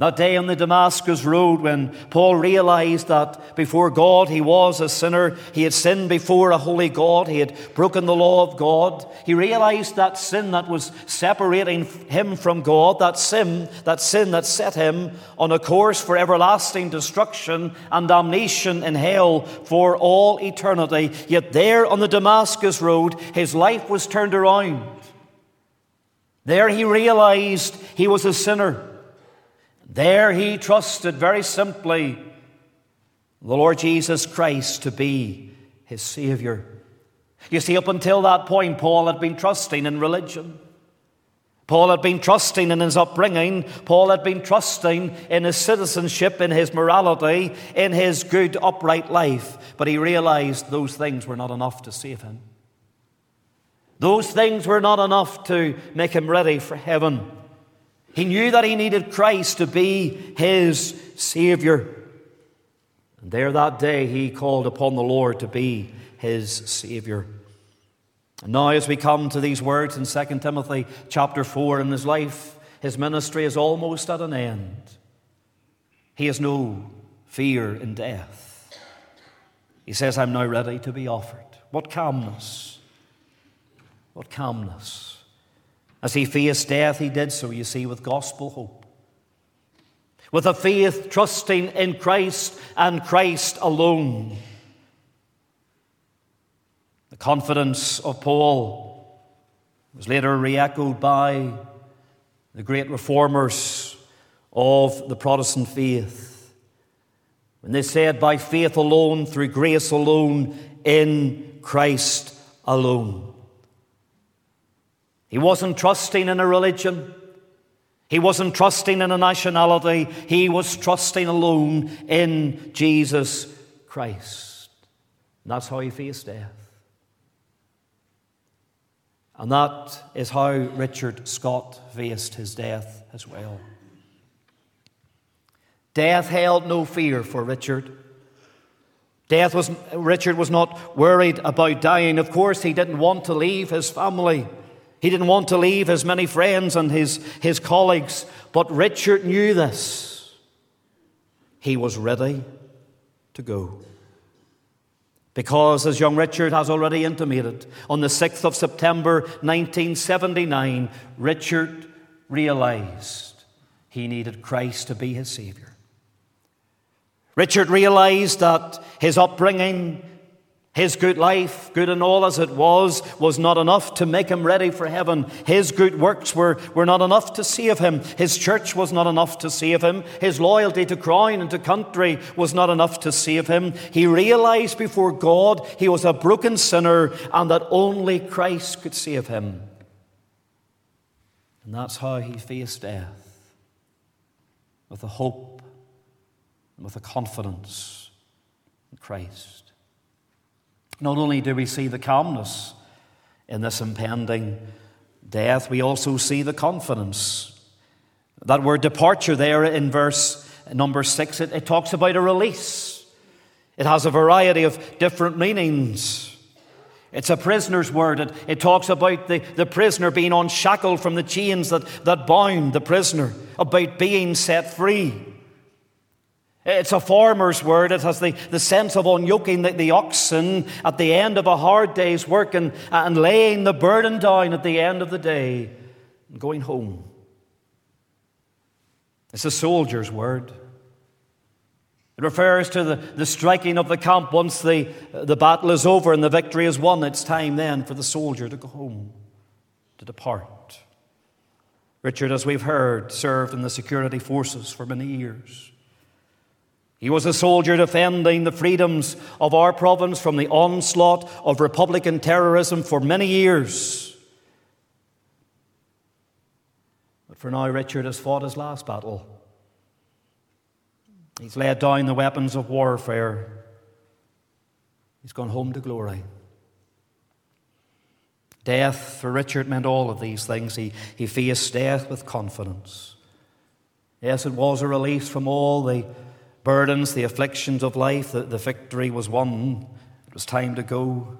Speaker 1: That day on the Damascus Road, when Paul realized that before God he was a sinner, he had sinned before a holy God, he had broken the law of God, he realized that sin that was separating him from God, that sin, that sin that set him on a course for everlasting destruction and damnation in hell for all eternity. Yet there on the Damascus Road, his life was turned around. There he realized he was a sinner. There he trusted very simply the Lord Jesus Christ to be his Savior. You see, up until that point, Paul had been trusting in religion. Paul had been trusting in his upbringing. Paul had been trusting in his citizenship, in his morality, in his good, upright life. But he realized those things were not enough to save him. Those things were not enough to make him ready for heaven. He knew that he needed Christ to be his Savior. And there that day he called upon the Lord to be his Savior. And now, as we come to these words in 2 Timothy chapter 4, in his life, his ministry is almost at an end. He has no fear in death. He says, I'm now ready to be offered. What calmness! What calmness! As he faced death, he did so, you see, with gospel hope. With a faith trusting in Christ and Christ alone. The confidence of Paul was later re echoed by the great reformers of the Protestant faith. When they said, by faith alone, through grace alone, in Christ alone. He wasn't trusting in a religion. He wasn't trusting in a nationality. He was trusting alone in Jesus Christ. And that's how he faced death. And that is how Richard Scott faced his death as well. Death held no fear for Richard. Death was, Richard was not worried about dying. Of course, he didn't want to leave his family. He didn't want to leave his many friends and his, his colleagues. But Richard knew this. He was ready to go. Because, as young Richard has already intimated, on the 6th of September 1979, Richard realized he needed Christ to be his Savior. Richard realized that his upbringing, his good life, good and all as it was, was not enough to make him ready for heaven. His good works were, were not enough to save him. His church was not enough to save him. His loyalty to crown and to country was not enough to save him. He realized before God he was a broken sinner and that only Christ could save him. And that's how he faced death with a hope and with a confidence in Christ. Not only do we see the calmness in this impending death, we also see the confidence. That word departure there in verse number six, it, it talks about a release. It has a variety of different meanings. It's a prisoner's word. It, it, talks about the, the prisoner being unshackled from the chains that, that bound the prisoner, about being set free. It's a farmer's word. It has the, the sense of unyoking the, the oxen at the end of a hard day's work and, and laying the burden down at the end of the day and going home. It's a soldier's word. It refers to the, the striking of the camp once the, the battle is over and the victory is won. It's time then for the soldier to go home, to depart. Richard, as we've heard, served in the security forces for many years. He was a soldier defending the freedoms of our province from the onslaught of Republican terrorism for many years. But for now, Richard has fought his last battle. He's laid down the weapons of warfare. He's gone home to glory. Death for Richard meant all of these things. He, he faced death with confidence. Yes, it was a release from all the burdens, the afflictions of life, the, the victory was won. It was time to go.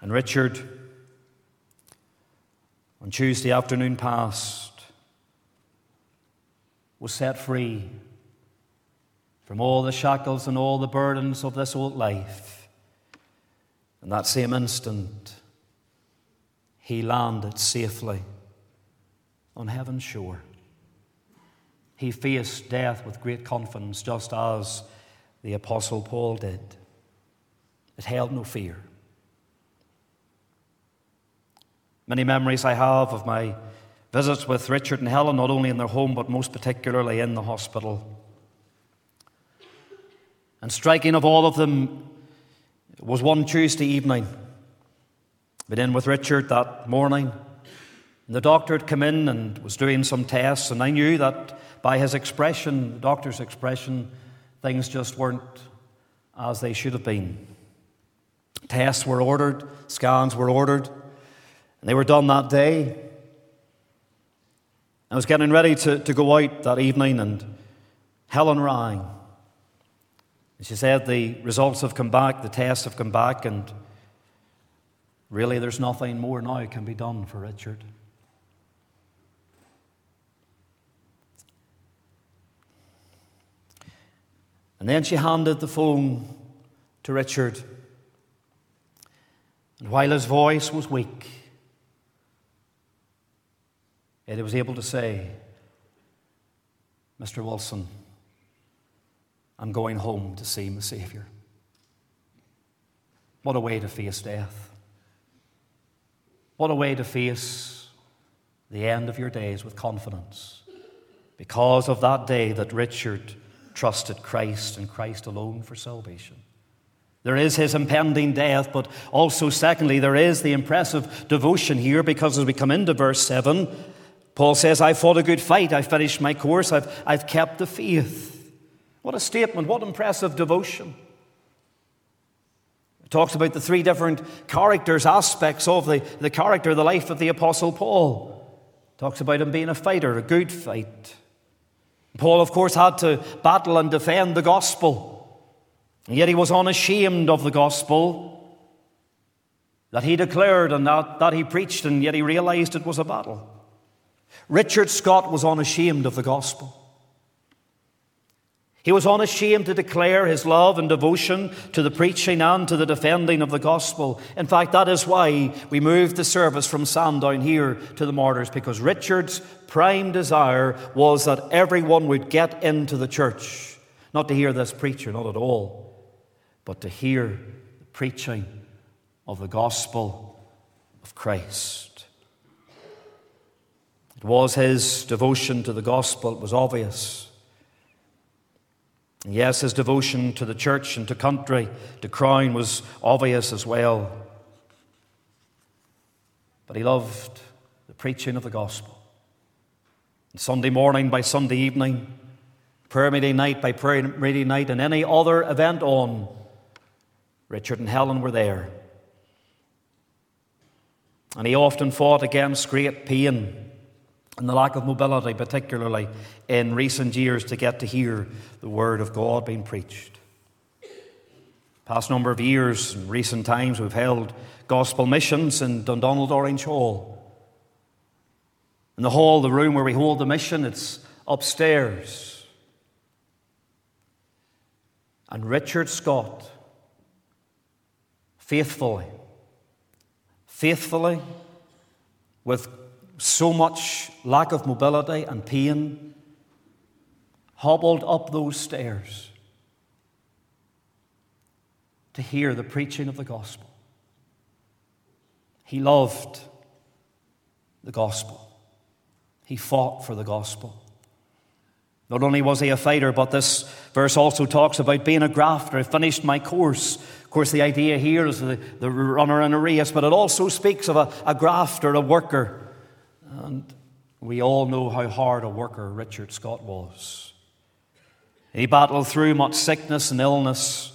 Speaker 1: And Richard, on Tuesday afternoon past, was set free from all the shackles and all the burdens of this old life. In that same instant, he landed safely on heaven's shore. He faced death with great confidence, just as the Apostle Paul did. It held no fear. Many memories I have of my visits with Richard and Helen, not only in their home, but most particularly in the hospital. And striking of all of them was one Tuesday evening. Been in with Richard that morning. And the doctor had come in and was doing some tests, and I knew that by his expression, the doctor's expression, things just weren't as they should have been. Tests were ordered, scans were ordered, and they were done that day. I was getting ready to, to go out that evening, and Helen rang. And she said, The results have come back, the tests have come back, and really there's nothing more now can be done for Richard. And then she handed the phone to Richard. And while his voice was weak, he was able to say, Mr. Wilson, I'm going home to see my Savior. What a way to face death. What a way to face the end of your days with confidence. Because of that day that Richard trusted Christ and Christ alone for salvation. There is his impending death, but also, secondly, there is the impressive devotion here because as we come into verse 7, Paul says, I fought a good fight, I finished my course, I've, I've kept the faith. What a statement, what impressive devotion. It talks about the three different characters, aspects of the, the character, the life of the Apostle Paul. Talks about him being a fighter, a good fight. Paul, of course, had to battle and defend the gospel. Yet he was unashamed of the gospel that he declared and that, that he preached, and yet he realized it was a battle. Richard Scott was unashamed of the gospel. He was unashamed to declare his love and devotion to the preaching and to the defending of the gospel. In fact, that is why we moved the service from Sandown here to the martyrs, because Richard's prime desire was that everyone would get into the church. Not to hear this preacher, not at all, but to hear the preaching of the gospel of Christ. It was his devotion to the gospel, it was obvious. Yes, his devotion to the church and to country, to crown, was obvious as well. But he loved the preaching of the gospel. And Sunday morning by Sunday evening, prayer meeting night by prayer meeting night, and any other event on, Richard and Helen were there. And he often fought against great pain and the lack of mobility, particularly in recent years, to get to hear the Word of God being preached. Past number of years, in recent times, we've held gospel missions in Dundonald Orange Hall. In the hall, the room where we hold the mission, it's upstairs. And Richard Scott, faithfully, faithfully, with so much lack of mobility and pain, hobbled up those stairs to hear the preaching of the gospel. He loved the gospel. He fought for the gospel. Not only was he a fighter, but this verse also talks about being a grafter. I finished my course. Of course, the idea here is the, the runner in a race, but it also speaks of a, a grafter, a worker and we all know how hard a worker Richard Scott was. He battled through much sickness and illness.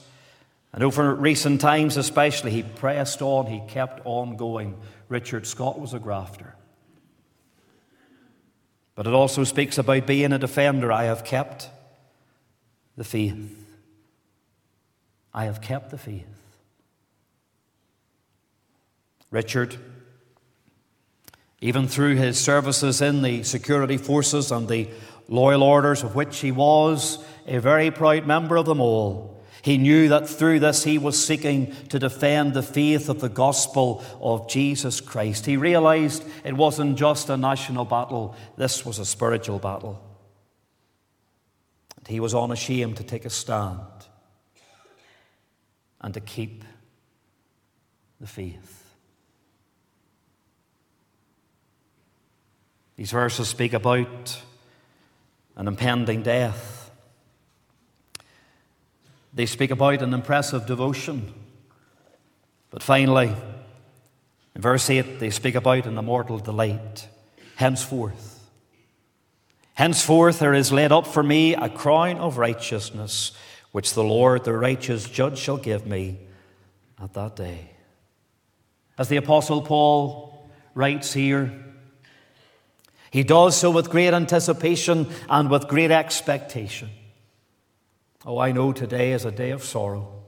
Speaker 1: And over recent times, especially, he pressed on, he kept on going. Richard Scott was a grafter. But it also speaks about being a defender. I have kept the faith. I have kept the faith. Richard even through his services in the security forces and the loyal orders, of which he was a very proud member of them all. He knew that through this he was seeking to defend the faith of the gospel of Jesus Christ. He realized it wasn't just a national battle, this was a spiritual battle. And he was unashamed to take a stand and to keep the faith. These verses speak about an impending death. They speak about an impressive devotion. But finally, in verse 8, they speak about an immortal delight. Henceforth, henceforth there is laid up for me a crown of righteousness, which the Lord, the righteous judge, shall give me at that day. As the Apostle Paul writes here, he does so with great anticipation and with great expectation. Oh, I know today is a day of sorrow,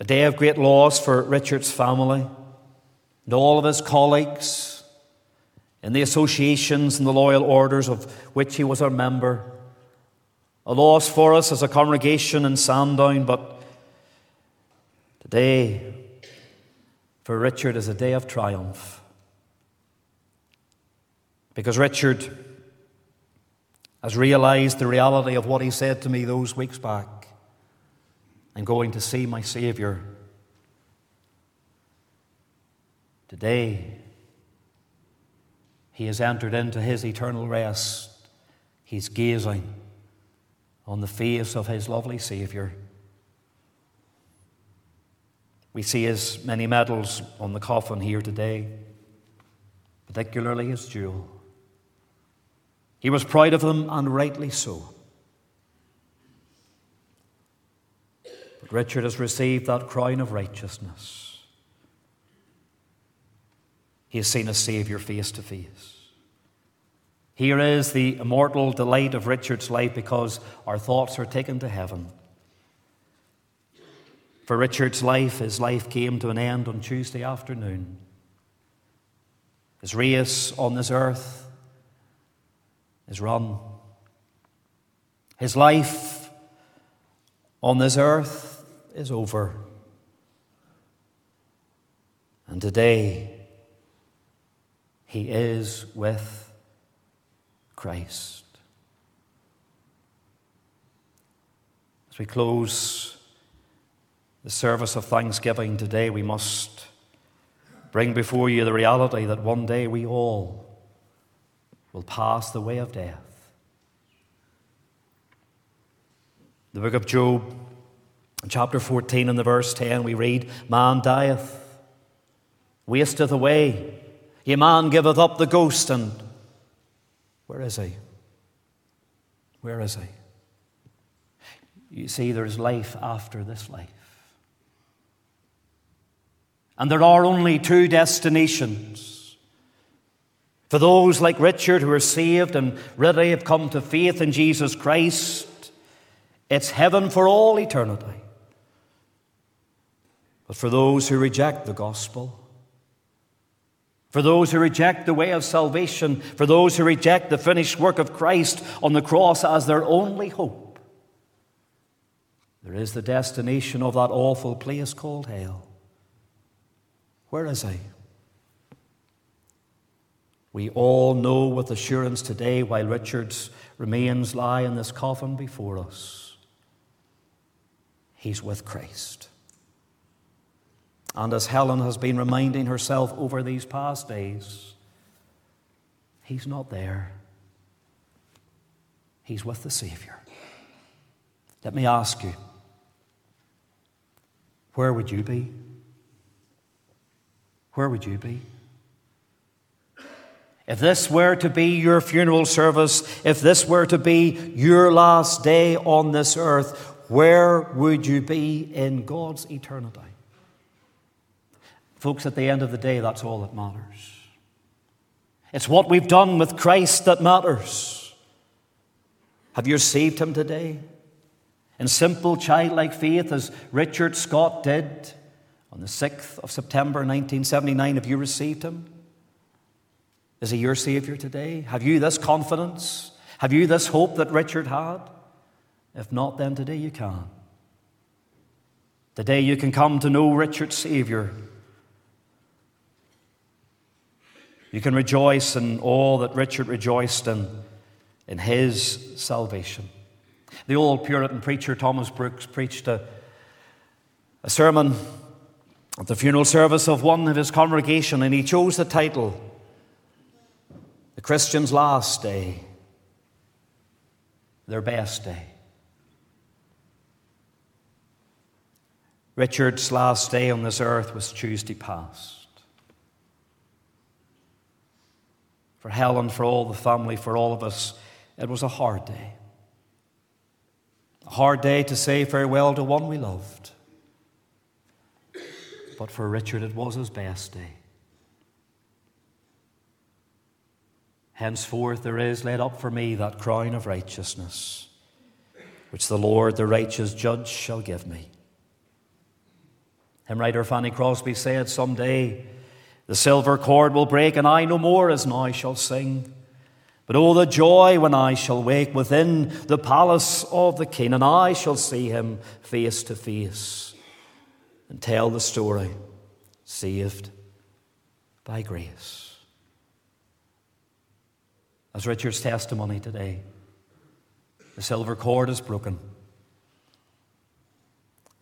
Speaker 1: a day of great loss for Richard's family and all of his colleagues in the associations and the loyal orders of which he was a member. A loss for us as a congregation in Sandown, but today for Richard is a day of triumph. Because Richard has realized the reality of what he said to me those weeks back. I'm going to see my Savior. Today, he has entered into his eternal rest. He's gazing on the face of his lovely Savior. We see his many medals on the coffin here today, particularly his jewel. He was proud of them, and rightly so. But Richard has received that crown of righteousness. He has seen a Savior face to face. Here is the immortal delight of Richard's life because our thoughts are taken to heaven. For Richard's life, his life came to an end on Tuesday afternoon. His race on this earth is run. His life on this earth is over. And today, he is with Christ. As we close the service of thanksgiving today, we must bring before you the reality that one day we all will pass the way of death. The book of Job, chapter 14, and the verse 10, we read, Man dieth, wasteth away, ye man giveth up the ghost, and where is he? Where is he? You see, there's life after this life. And there are only two destinations. For those like Richard who are saved and ready have come to faith in Jesus Christ, it's heaven for all eternity. But for those who reject the gospel, for those who reject the way of salvation, for those who reject the finished work of Christ on the cross as their only hope, there is the destination of that awful place called hell. Where is he? We all know with assurance today while Richard's remains lie in this coffin before us. He's with Christ. And as Helen has been reminding herself over these past days, he's not there. He's with the Savior. Let me ask you, where would you be? where would you be? If this were to be your funeral service, if this were to be your last day on this earth, where would you be in God's eternity? Folks, at the end of the day, that's all that matters. It's what we've done with Christ that matters. Have you received Him today? In simple childlike faith, as Richard Scott did, on the 6th of September 1979, have you received him? Is he your Savior today? Have you this confidence? Have you this hope that Richard had? If not, then today you can. Today you can come to know Richard's Savior. You can rejoice in all that Richard rejoiced in, in his salvation. The old Puritan preacher Thomas Brooks preached a, a sermon at the funeral service of one of his congregation, and he chose the title The Christian's Last Day, Their Best Day. Richard's last day on this earth was Tuesday past. For Helen, for all the family, for all of us, it was a hard day. A hard day to say farewell to one we loved. But for Richard, it was his best day. Henceforth, there is laid up for me that crown of righteousness, which the Lord, the righteous judge, shall give me. Hymn writer Fanny Crosby said, Someday the silver cord will break, and I no more as now shall sing. But oh, the joy when I shall wake within the palace of the King, and I shall see him face to face and tell the story saved by grace. As Richard's testimony today, the silver cord is broken.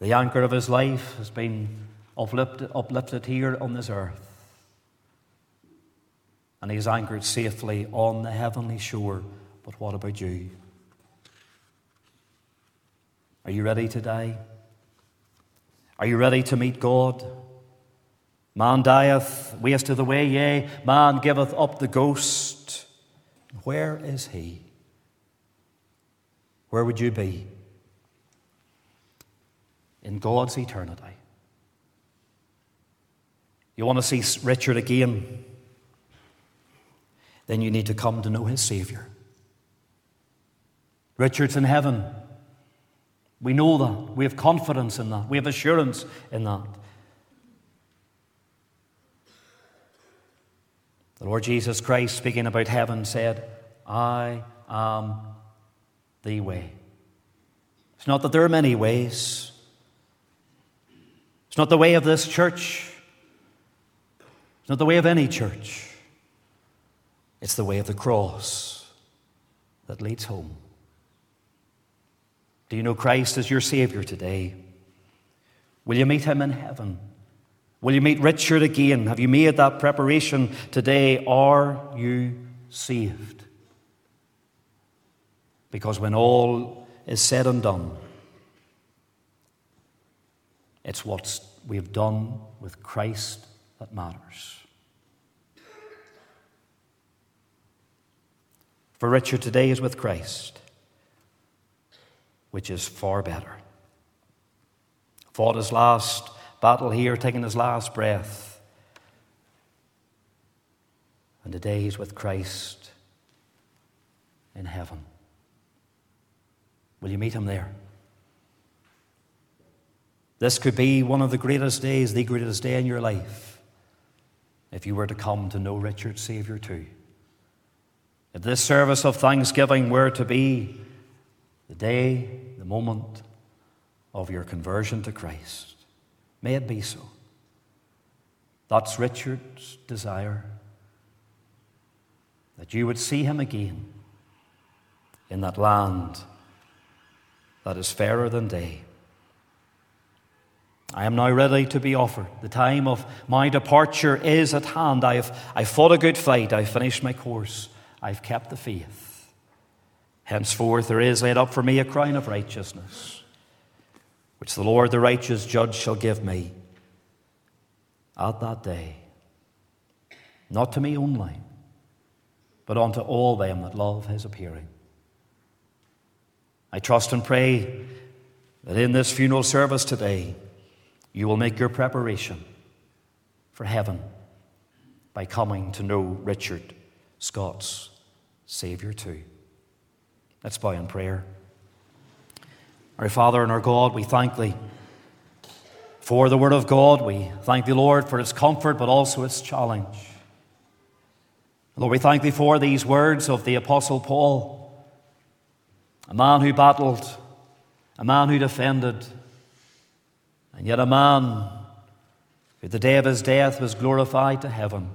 Speaker 1: The anchor of his life has been uplifted, uplifted here on this earth. And he's anchored safely on the heavenly shore. But what about you? Are you ready to die? Are you ready to meet God? Man dieth, wasteth away, yea, man giveth up the ghost. Where is he? Where would you be? In God's eternity. You want to see Richard again? then you need to come to know his Savior. Richard's in heaven. We know that. We have confidence in that. We have assurance in that. The Lord Jesus Christ, speaking about heaven, said, I am the way. It's not that there are many ways. It's not the way of this church. It's not the way of any church. It's the way of the cross that leads home. Do you know Christ as your Savior today? Will you meet Him in heaven? Will you meet Richard again? Have you made that preparation today? Are you saved? Because when all is said and done, it's what we've done with Christ that matters. For Richard today is with Christ, which is far better. Fought his last battle here, taking his last breath. And today he's with Christ in heaven. Will you meet him there? This could be one of the greatest days, the greatest day in your life, if you were to come to know Richard Savior too. If this service of thanksgiving were to be the day, the moment of your conversion to Christ, may it be so. That's Richard's desire, that you would see him again in that land that is fairer than day. I am now ready to be offered. The time of my departure is at hand. I have I fought a good fight. I've finished my course. I've kept the faith. Henceforth, there is laid up for me a crown of righteousness, which the Lord, the righteous judge, shall give me at that day. Not to me only, but unto all them that love his appearing. I trust and pray that in this funeral service today, you will make your preparation for heaven by coming to know Richard Scott's Savior too. Let's bow in prayer. Our Father and our God, we thank Thee for the Word of God. We thank Thee, Lord, for its comfort, but also its challenge. Lord, we thank Thee for these words of the Apostle Paul, a man who battled, a man who defended, and yet a man who the day of his death was glorified to heaven.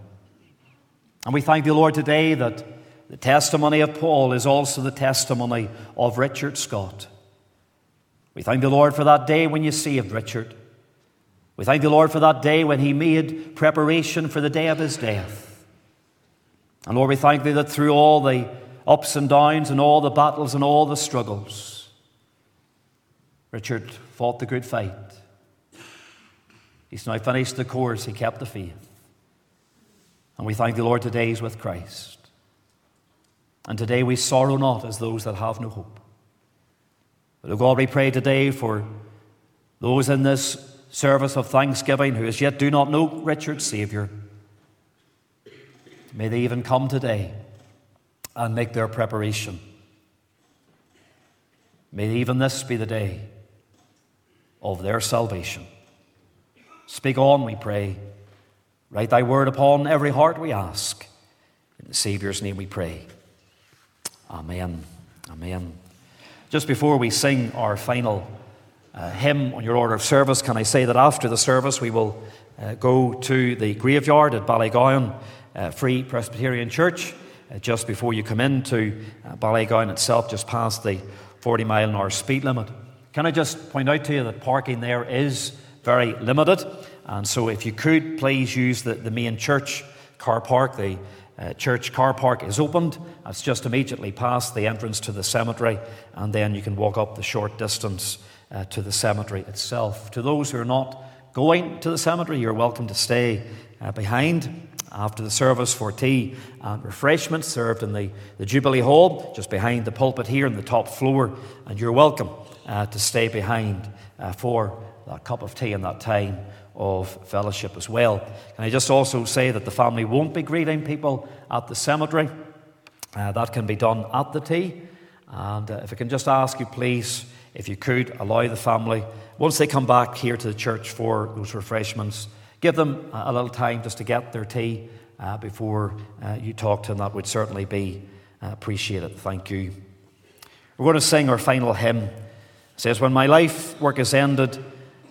Speaker 1: And we thank the Lord today that the testimony of Paul is also the testimony of Richard Scott. We thank the Lord for that day when you saved Richard. We thank the Lord for that day when he made preparation for the day of his death. And Lord, we thank thee that through all the ups and downs and all the battles and all the struggles, Richard fought the good fight. He's now finished the course, he kept the faith. And we thank the Lord today he's with Christ. And today we sorrow not as those that have no hope. But, God, we pray today for those in this service of thanksgiving who as yet do not know Richard's Saviour. May they even come today and make their preparation. May even this be the day of their salvation. Speak on, we pray. Write thy word upon every heart, we ask. In the Saviour's name we pray. Amen. Amen. Just before we sing our final uh, hymn on your order of service, can I say that after the service we will uh, go to the graveyard at Ballygowan uh, Free Presbyterian Church uh, just before you come into uh, itself, just past the 40 mile an hour speed limit. Can I just point out to you that parking there is very limited. And so, if you could please use the, the main church car park, the uh, church car park is opened. It's just immediately past the entrance to the cemetery, and then you can walk up the short distance uh, to the cemetery itself. To those who are not going to the cemetery, you're welcome to stay uh, behind after the service for tea and refreshments served in the, the Jubilee Hall, just behind the pulpit here on the top floor. And you're welcome uh, to stay behind uh, for that cup of tea and that time of fellowship as well. Can I just also say that the family won't be greeting people at the cemetery? Uh, that can be done at the tea. And uh, if I can just ask you, please, if you could allow the family, once they come back here to the church for those refreshments, give them a little time just to get their tea uh, before uh, you talk to them. That would certainly be uh, appreciated. Thank you. We're going to sing our final hymn. It says, When my life work is ended,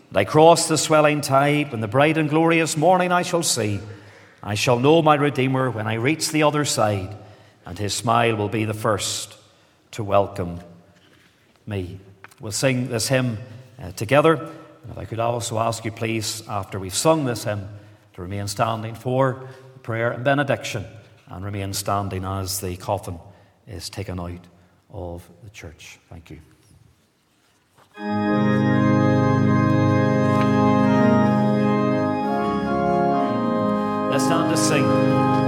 Speaker 1: and I cross the swelling tide, when the bright and glorious morning I shall see, I shall know my Redeemer when I reach the other side, and his smile will be the first to welcome me. We'll sing this hymn uh, together. And if I could also ask you, please, after we've sung this hymn, to remain standing for prayer and benediction and remain standing as the coffin is taken out of the church. Thank you. Let's stand to sing.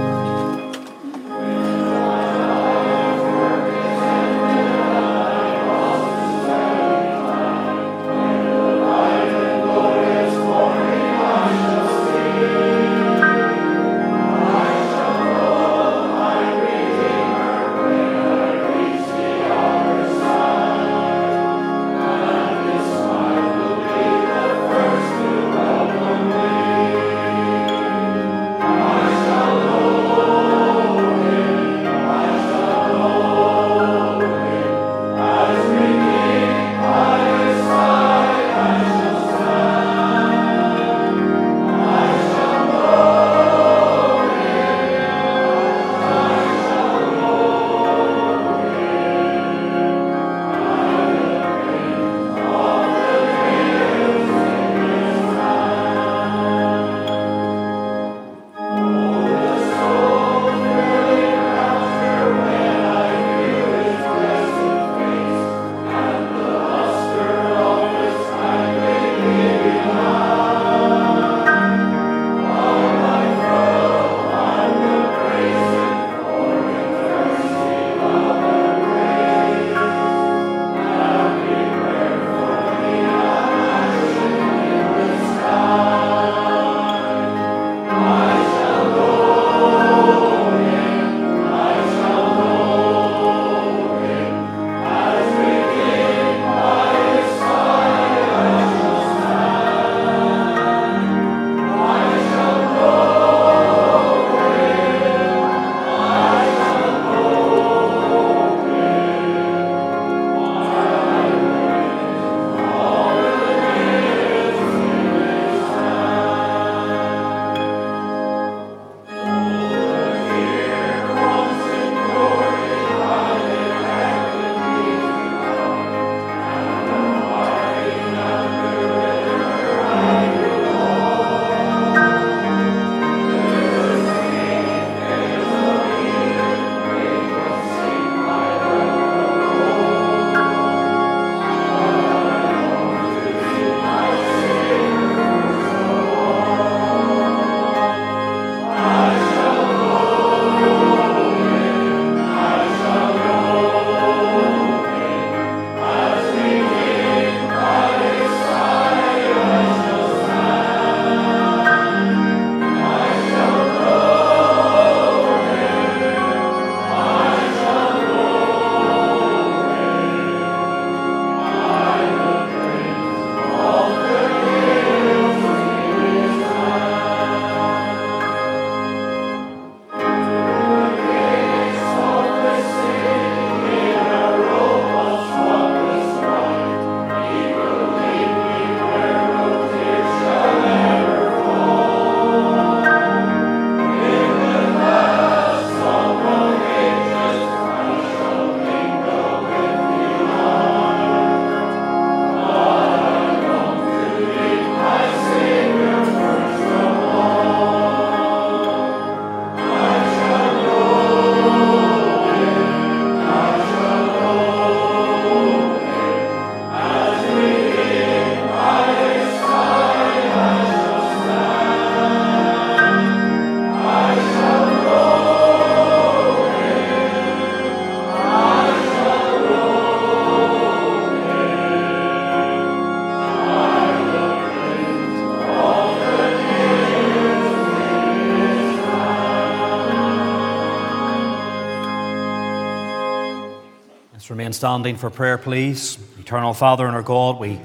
Speaker 1: Remain standing for prayer, please. Eternal Father and our God, we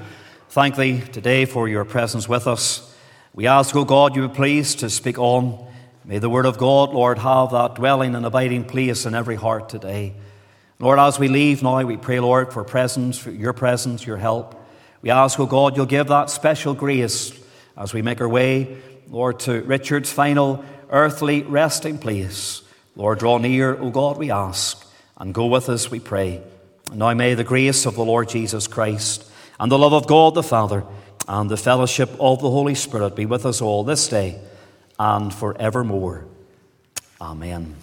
Speaker 1: thank Thee today for your presence with us. We ask, O God, you be pleased to speak on. May the Word of God, Lord, have that dwelling and abiding place in every heart today. Lord, as we leave now, we pray, Lord, for presence, for your presence, your help. We ask, O God, you'll give that special grace as we make our way, Lord, to Richard's final earthly resting place. Lord, draw near, O God, we ask, and go with us, we pray. Now may the grace of the Lord Jesus Christ and the love of God the Father and the fellowship of the Holy Spirit be with us all this day and forevermore. Amen.